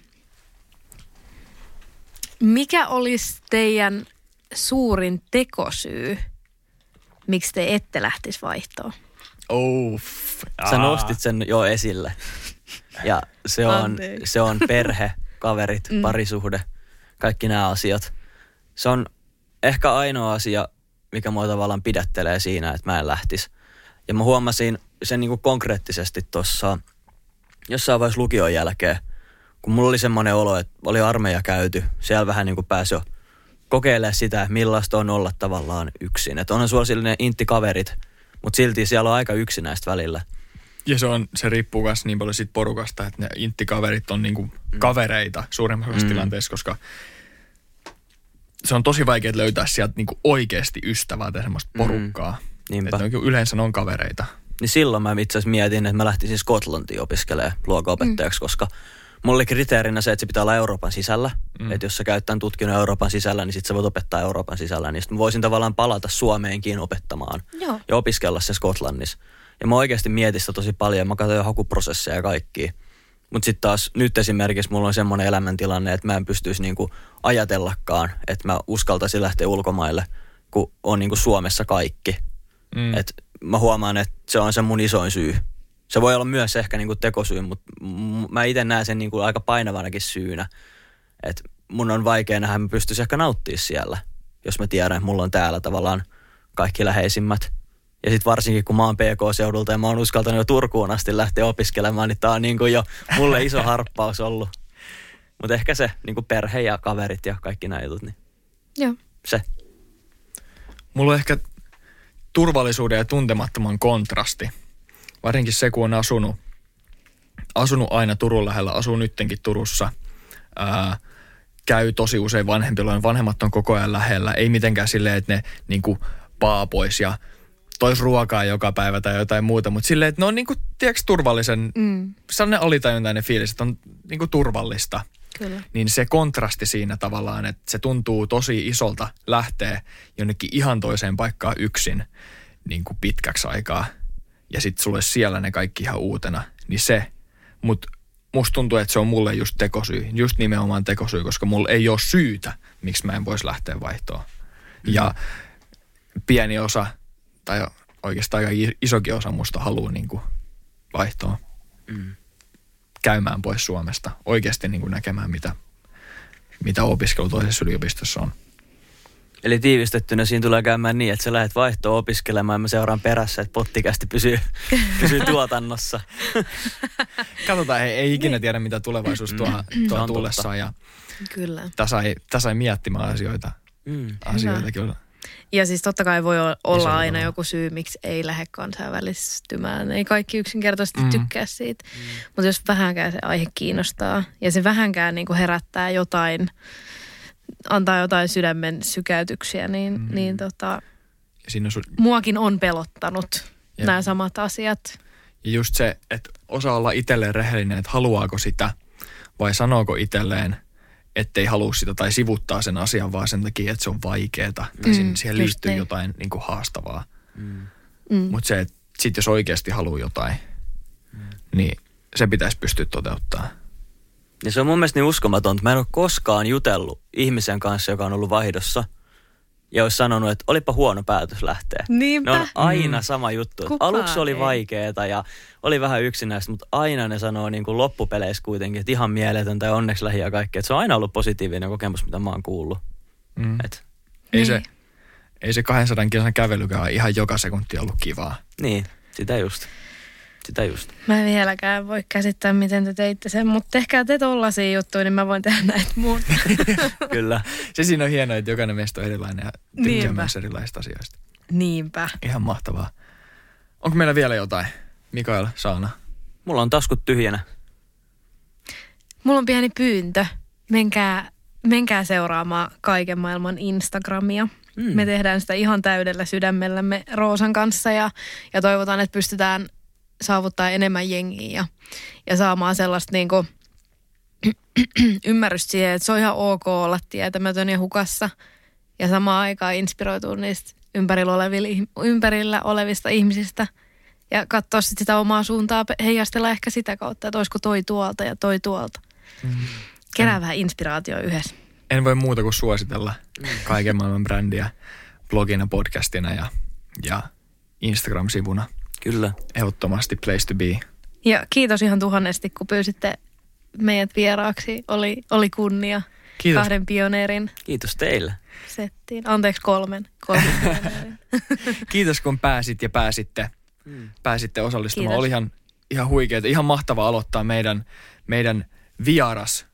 Mikä olisi teidän suurin tekosyy, miksi te ette lähtisi vaihtoon? Oh, Sä nostit sen jo esille. Ja se on, se on perhe, kaverit, mm. parisuhde, kaikki nämä asiat. Se on ehkä ainoa asia, mikä mua tavallaan pidättelee siinä, että mä en lähtisi. Ja mä huomasin sen niin kuin konkreettisesti tuossa jossain vaiheessa lukion jälkeen, kun mulla oli semmoinen olo, että oli armeija käyty. Siellä vähän niin kuin pääsi jo kokeilemaan sitä, millaista on olla tavallaan yksin. Että onhan sulla sille intti kaverit, mutta silti siellä on aika yksinäistä välillä. Ja se, on, se riippuu myös niin paljon siitä porukasta, että ne inttikaverit on niinku kavereita suurimmassa mm. tilanteessa, koska se on tosi vaikea löytää sieltä niinku oikeasti ystävää tai semmoista porukkaa. Niinpä. Että ne on, yleensä ne on kavereita. Niin silloin mä itse asiassa mietin, että mä lähtisin Skotlantiin opiskelemaan luokaopettajaksi, mm. koska mulla oli kriteerinä se, että se pitää olla Euroopan sisällä. Mm. Että jos sä käyt tämän tutkinnon Euroopan sisällä, niin sit sä voit opettaa Euroopan sisällä. Niin sit mä voisin tavallaan palata Suomeenkin opettamaan Joo. ja opiskella se Skotlannissa. Ja mä oikeasti mietin sitä tosi paljon. Mä katsoin jo hakuprosesseja ja kaikkia. Mutta sitten taas nyt esimerkiksi mulla on semmoinen elämäntilanne, että mä en pystyisi niinku ajatellakaan, että mä uskaltaisin lähteä ulkomaille, kun on niinku Suomessa kaikki. Mm. Et mä huomaan, että se on se mun isoin syy. Se voi olla myös ehkä niinku tekosyy, mutta mä itse näen sen niinku aika painavanakin syynä. Että mun on vaikea nähdä, että mä pystyisin ehkä nauttia siellä, jos mä tiedän, että mulla on täällä tavallaan kaikki läheisimmät. Ja sitten varsinkin, kun mä oon PK-seudulta ja mä oon uskaltanut jo Turkuun asti lähteä opiskelemaan, niin tää on niinku jo mulle iso harppaus ollut. Mutta ehkä se niinku perhe ja kaverit ja kaikki nämä jutut, niin Joo. se. Mulla on ehkä turvallisuuden ja tuntemattoman kontrasti. Varsinkin se, kun on asunut, asunut aina Turun lähellä, asuu nyttenkin Turussa. Ää, käy tosi usein vanhempilla, vanhemmat on koko ajan lähellä. Ei mitenkään silleen, että ne niinku paapois ja tois ruokaa joka päivä tai jotain muuta, mutta silleen, että ne on niinku, tiedätkö, turvallisen, mm. sellainen alitajuntainen fiilis, että on niinku turvallista. Kyllä. Niin se kontrasti siinä tavallaan, että se tuntuu tosi isolta lähteä jonnekin ihan toiseen paikkaan yksin niin kuin pitkäksi aikaa. Ja sitten sulle siellä ne kaikki ihan uutena. Niin se, mutta musta tuntuu, että se on mulle just tekosyy. Just nimenomaan tekosyy, koska mulla ei ole syytä, miksi mä en voisi lähteä vaihtoon. Ja pieni osa, tai oikeastaan aika isokin osa musta haluaa niin kuin vaihtoon. Käymään pois Suomesta. Oikeasti niin kuin näkemään, mitä, mitä opiskelu toisessa yliopistossa on. Eli tiivistettynä siinä tulee käymään niin, että sä lähdet vaihtoon opiskelemaan ja mä seuraan perässä, että pottikästi pysyy, pysyy tuotannossa. Katsotaan, ei, ei ikinä tiedä, mitä tulevaisuus tuo, tuo on tullessaan. Ja Kyllä. tässä sai, tää sai miettimään asioita. Mm. asioita kyllä. Ja siis totta kai voi olla Isolla aina tavalla. joku syy, miksi ei lähde kansainvälistymään. Ei kaikki yksinkertaisesti Mm. tykkää siitä. Mm. Mutta jos vähänkään se aihe kiinnostaa ja se vähänkään niin kuin herättää jotain, antaa jotain sydämen sykäytyksiä, niin, mm. niin tota, Ja siinä on sun, muakin on pelottanut Jep. nämä samat asiat. ja just se, että osaa olla itselleen rehellinen, että haluaako sitä vai sanooko itselleen, ettei halua sitä tai sivuttaa sen asian vaan sen takia, että se on vaikeeta tai Mm, mm, siihen liittyy niin. jotain niin kuin haastavaa. Mm. Mm. Mutta se, että sit jos oikeasti haluaa jotain, niin se pitäisi pystyä toteuttamaan. Ja se on mun mielestä niin uskomatonta. Mä en ole koskaan jutellut ihmisen kanssa, joka on ollut vaihdossa ja olisi sanonut, että olipa huono päätös lähteä. Niinpä. Ne on aina sama juttu. Kukaan Aluksi oli ei. vaikeeta ja oli vähän yksinäistä, mutta aina ne sanoo niin kuin loppupeleissä kuitenkin, että ihan mieletöntä ja onneksi lähi ja kaikki. Että se on aina ollut positiivinen kokemus, mitä mä oon kuullut. Mm. Et, Ei, Niin. se, ei se 200 kilsan kävelykään ihan joka sekunti ollut kivaa. niin, sitä just. Sitä just. Mä en vieläkään voi käsittää, miten te teitte sen, mutta tehkää te tollasia juttuja, niin mä voin tehdä näitä muut. Kyllä. Se siinä on hienoa, että jokainen meistä on erilainen ja tykkää myös erilaisista asioista. Niinpä. Ihan mahtavaa. Onko meillä vielä jotain? Mikael, Saana. Mulla on taskut tyhjänä. Mulla on pieni pyyntö. Menkää, menkää seuraamaan kaiken maailman Instagramia. Mm. Me tehdään sitä ihan täydellä sydämellämme Roosan kanssa ja, ja toivotaan, että pystytään saavuttaa enemmän jengiä ja, ja saamaan sellaista niinku ymmärrystä siihen, että se on ihan ok olla tietämätön ja hukassa ja samaan aikaan inspiroitua niistä ympärillä, olevilla, ympärillä olevista ihmisistä ja katsoa sit sitä omaa suuntaa, heijastella ehkä sitä kautta, että olisiko toi tuolta ja toi tuolta. Kerää vähän inspiraatio yhdessä. en voi muuta kuin suositella kaiken maailman brändiä blogina, podcastina ja, ja Instagram-sivuna. Kyllä. Ehdottomasti place to be. Ja kiitos ihan tuhannesti, kun pyysitte meidät vieraaksi. Oli, oli kunnia Kiitos. kahden pioneerin Kiitos teille. settiin. Anteeksi kolmen. kolmen. Kiitos kun pääsit ja pääsitte, pääsitte osallistumaan. Kiitos. Oli ihan, ihan huikeeta, ihan mahtava aloittaa meidän, meidän vieras,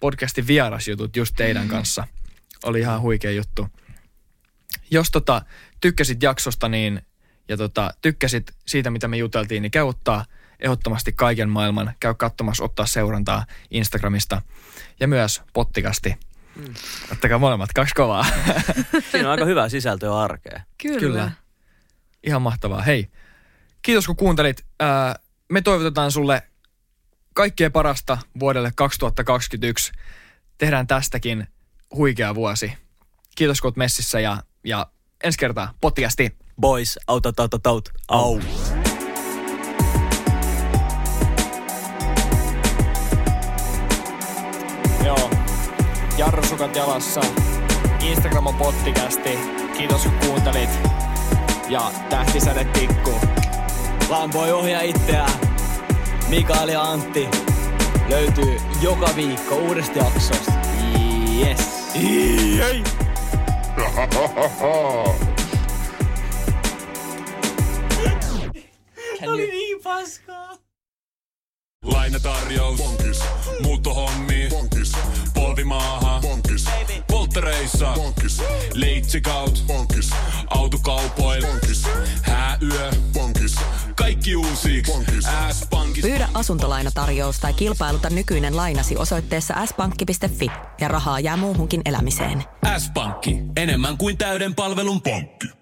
podcastin vierasjutut just teidän kanssa. Oli ihan huikea juttu. Jos tota, tykkäsit jaksosta niin, ja tota, tykkäsit siitä, mitä me juteltiin, niin käy ottaa ehdottomasti kaiken maailman. Käy katsomassa, ottaa seurantaa Instagramista ja myös pottikasti. Ottakaa molemmat, kaksi kovaa. Siinä on aika hyvää sisältöä arkeen. Kyllä. Kyllä. Ihan mahtavaa. Hei, kiitos kun kuuntelit. Ää, me toivotetaan sulle kaikkea parasta vuodelle 2021. Tehdään tästäkin huikea vuosi. Kiitos kun oot messissä ja, ja ensi kertaa pottiasti. Boys, out, out, out, out, out. Au. Joo, jarrusukat jalassa. Instagram on pottikästi. Kiitos kun kuuntelit. Ja tähtisäde tikku. Vaan voi ohjaa itseään. Mikael ja Antti löytyy joka viikko uudesta jaksosta. Yes. Jei. Lainatarjous. Bonkis. Muuttohommi. Bonkis. Polvimaaha. Bonkis. Polttereissa. Bonkis. Leitsikaut. Bonkis. Autokaupoil. Bonkis. Hääyö. Bonkis. Kaikki uusi. S-pankki. Pyydä asuntolainatarjous tai kilpailuta nykyinen lainasi osoitteessa s-pankki.fi ja rahaa jää muuhunkin elämiseen. S-pankki. Enemmän kuin täyden palvelun pankki.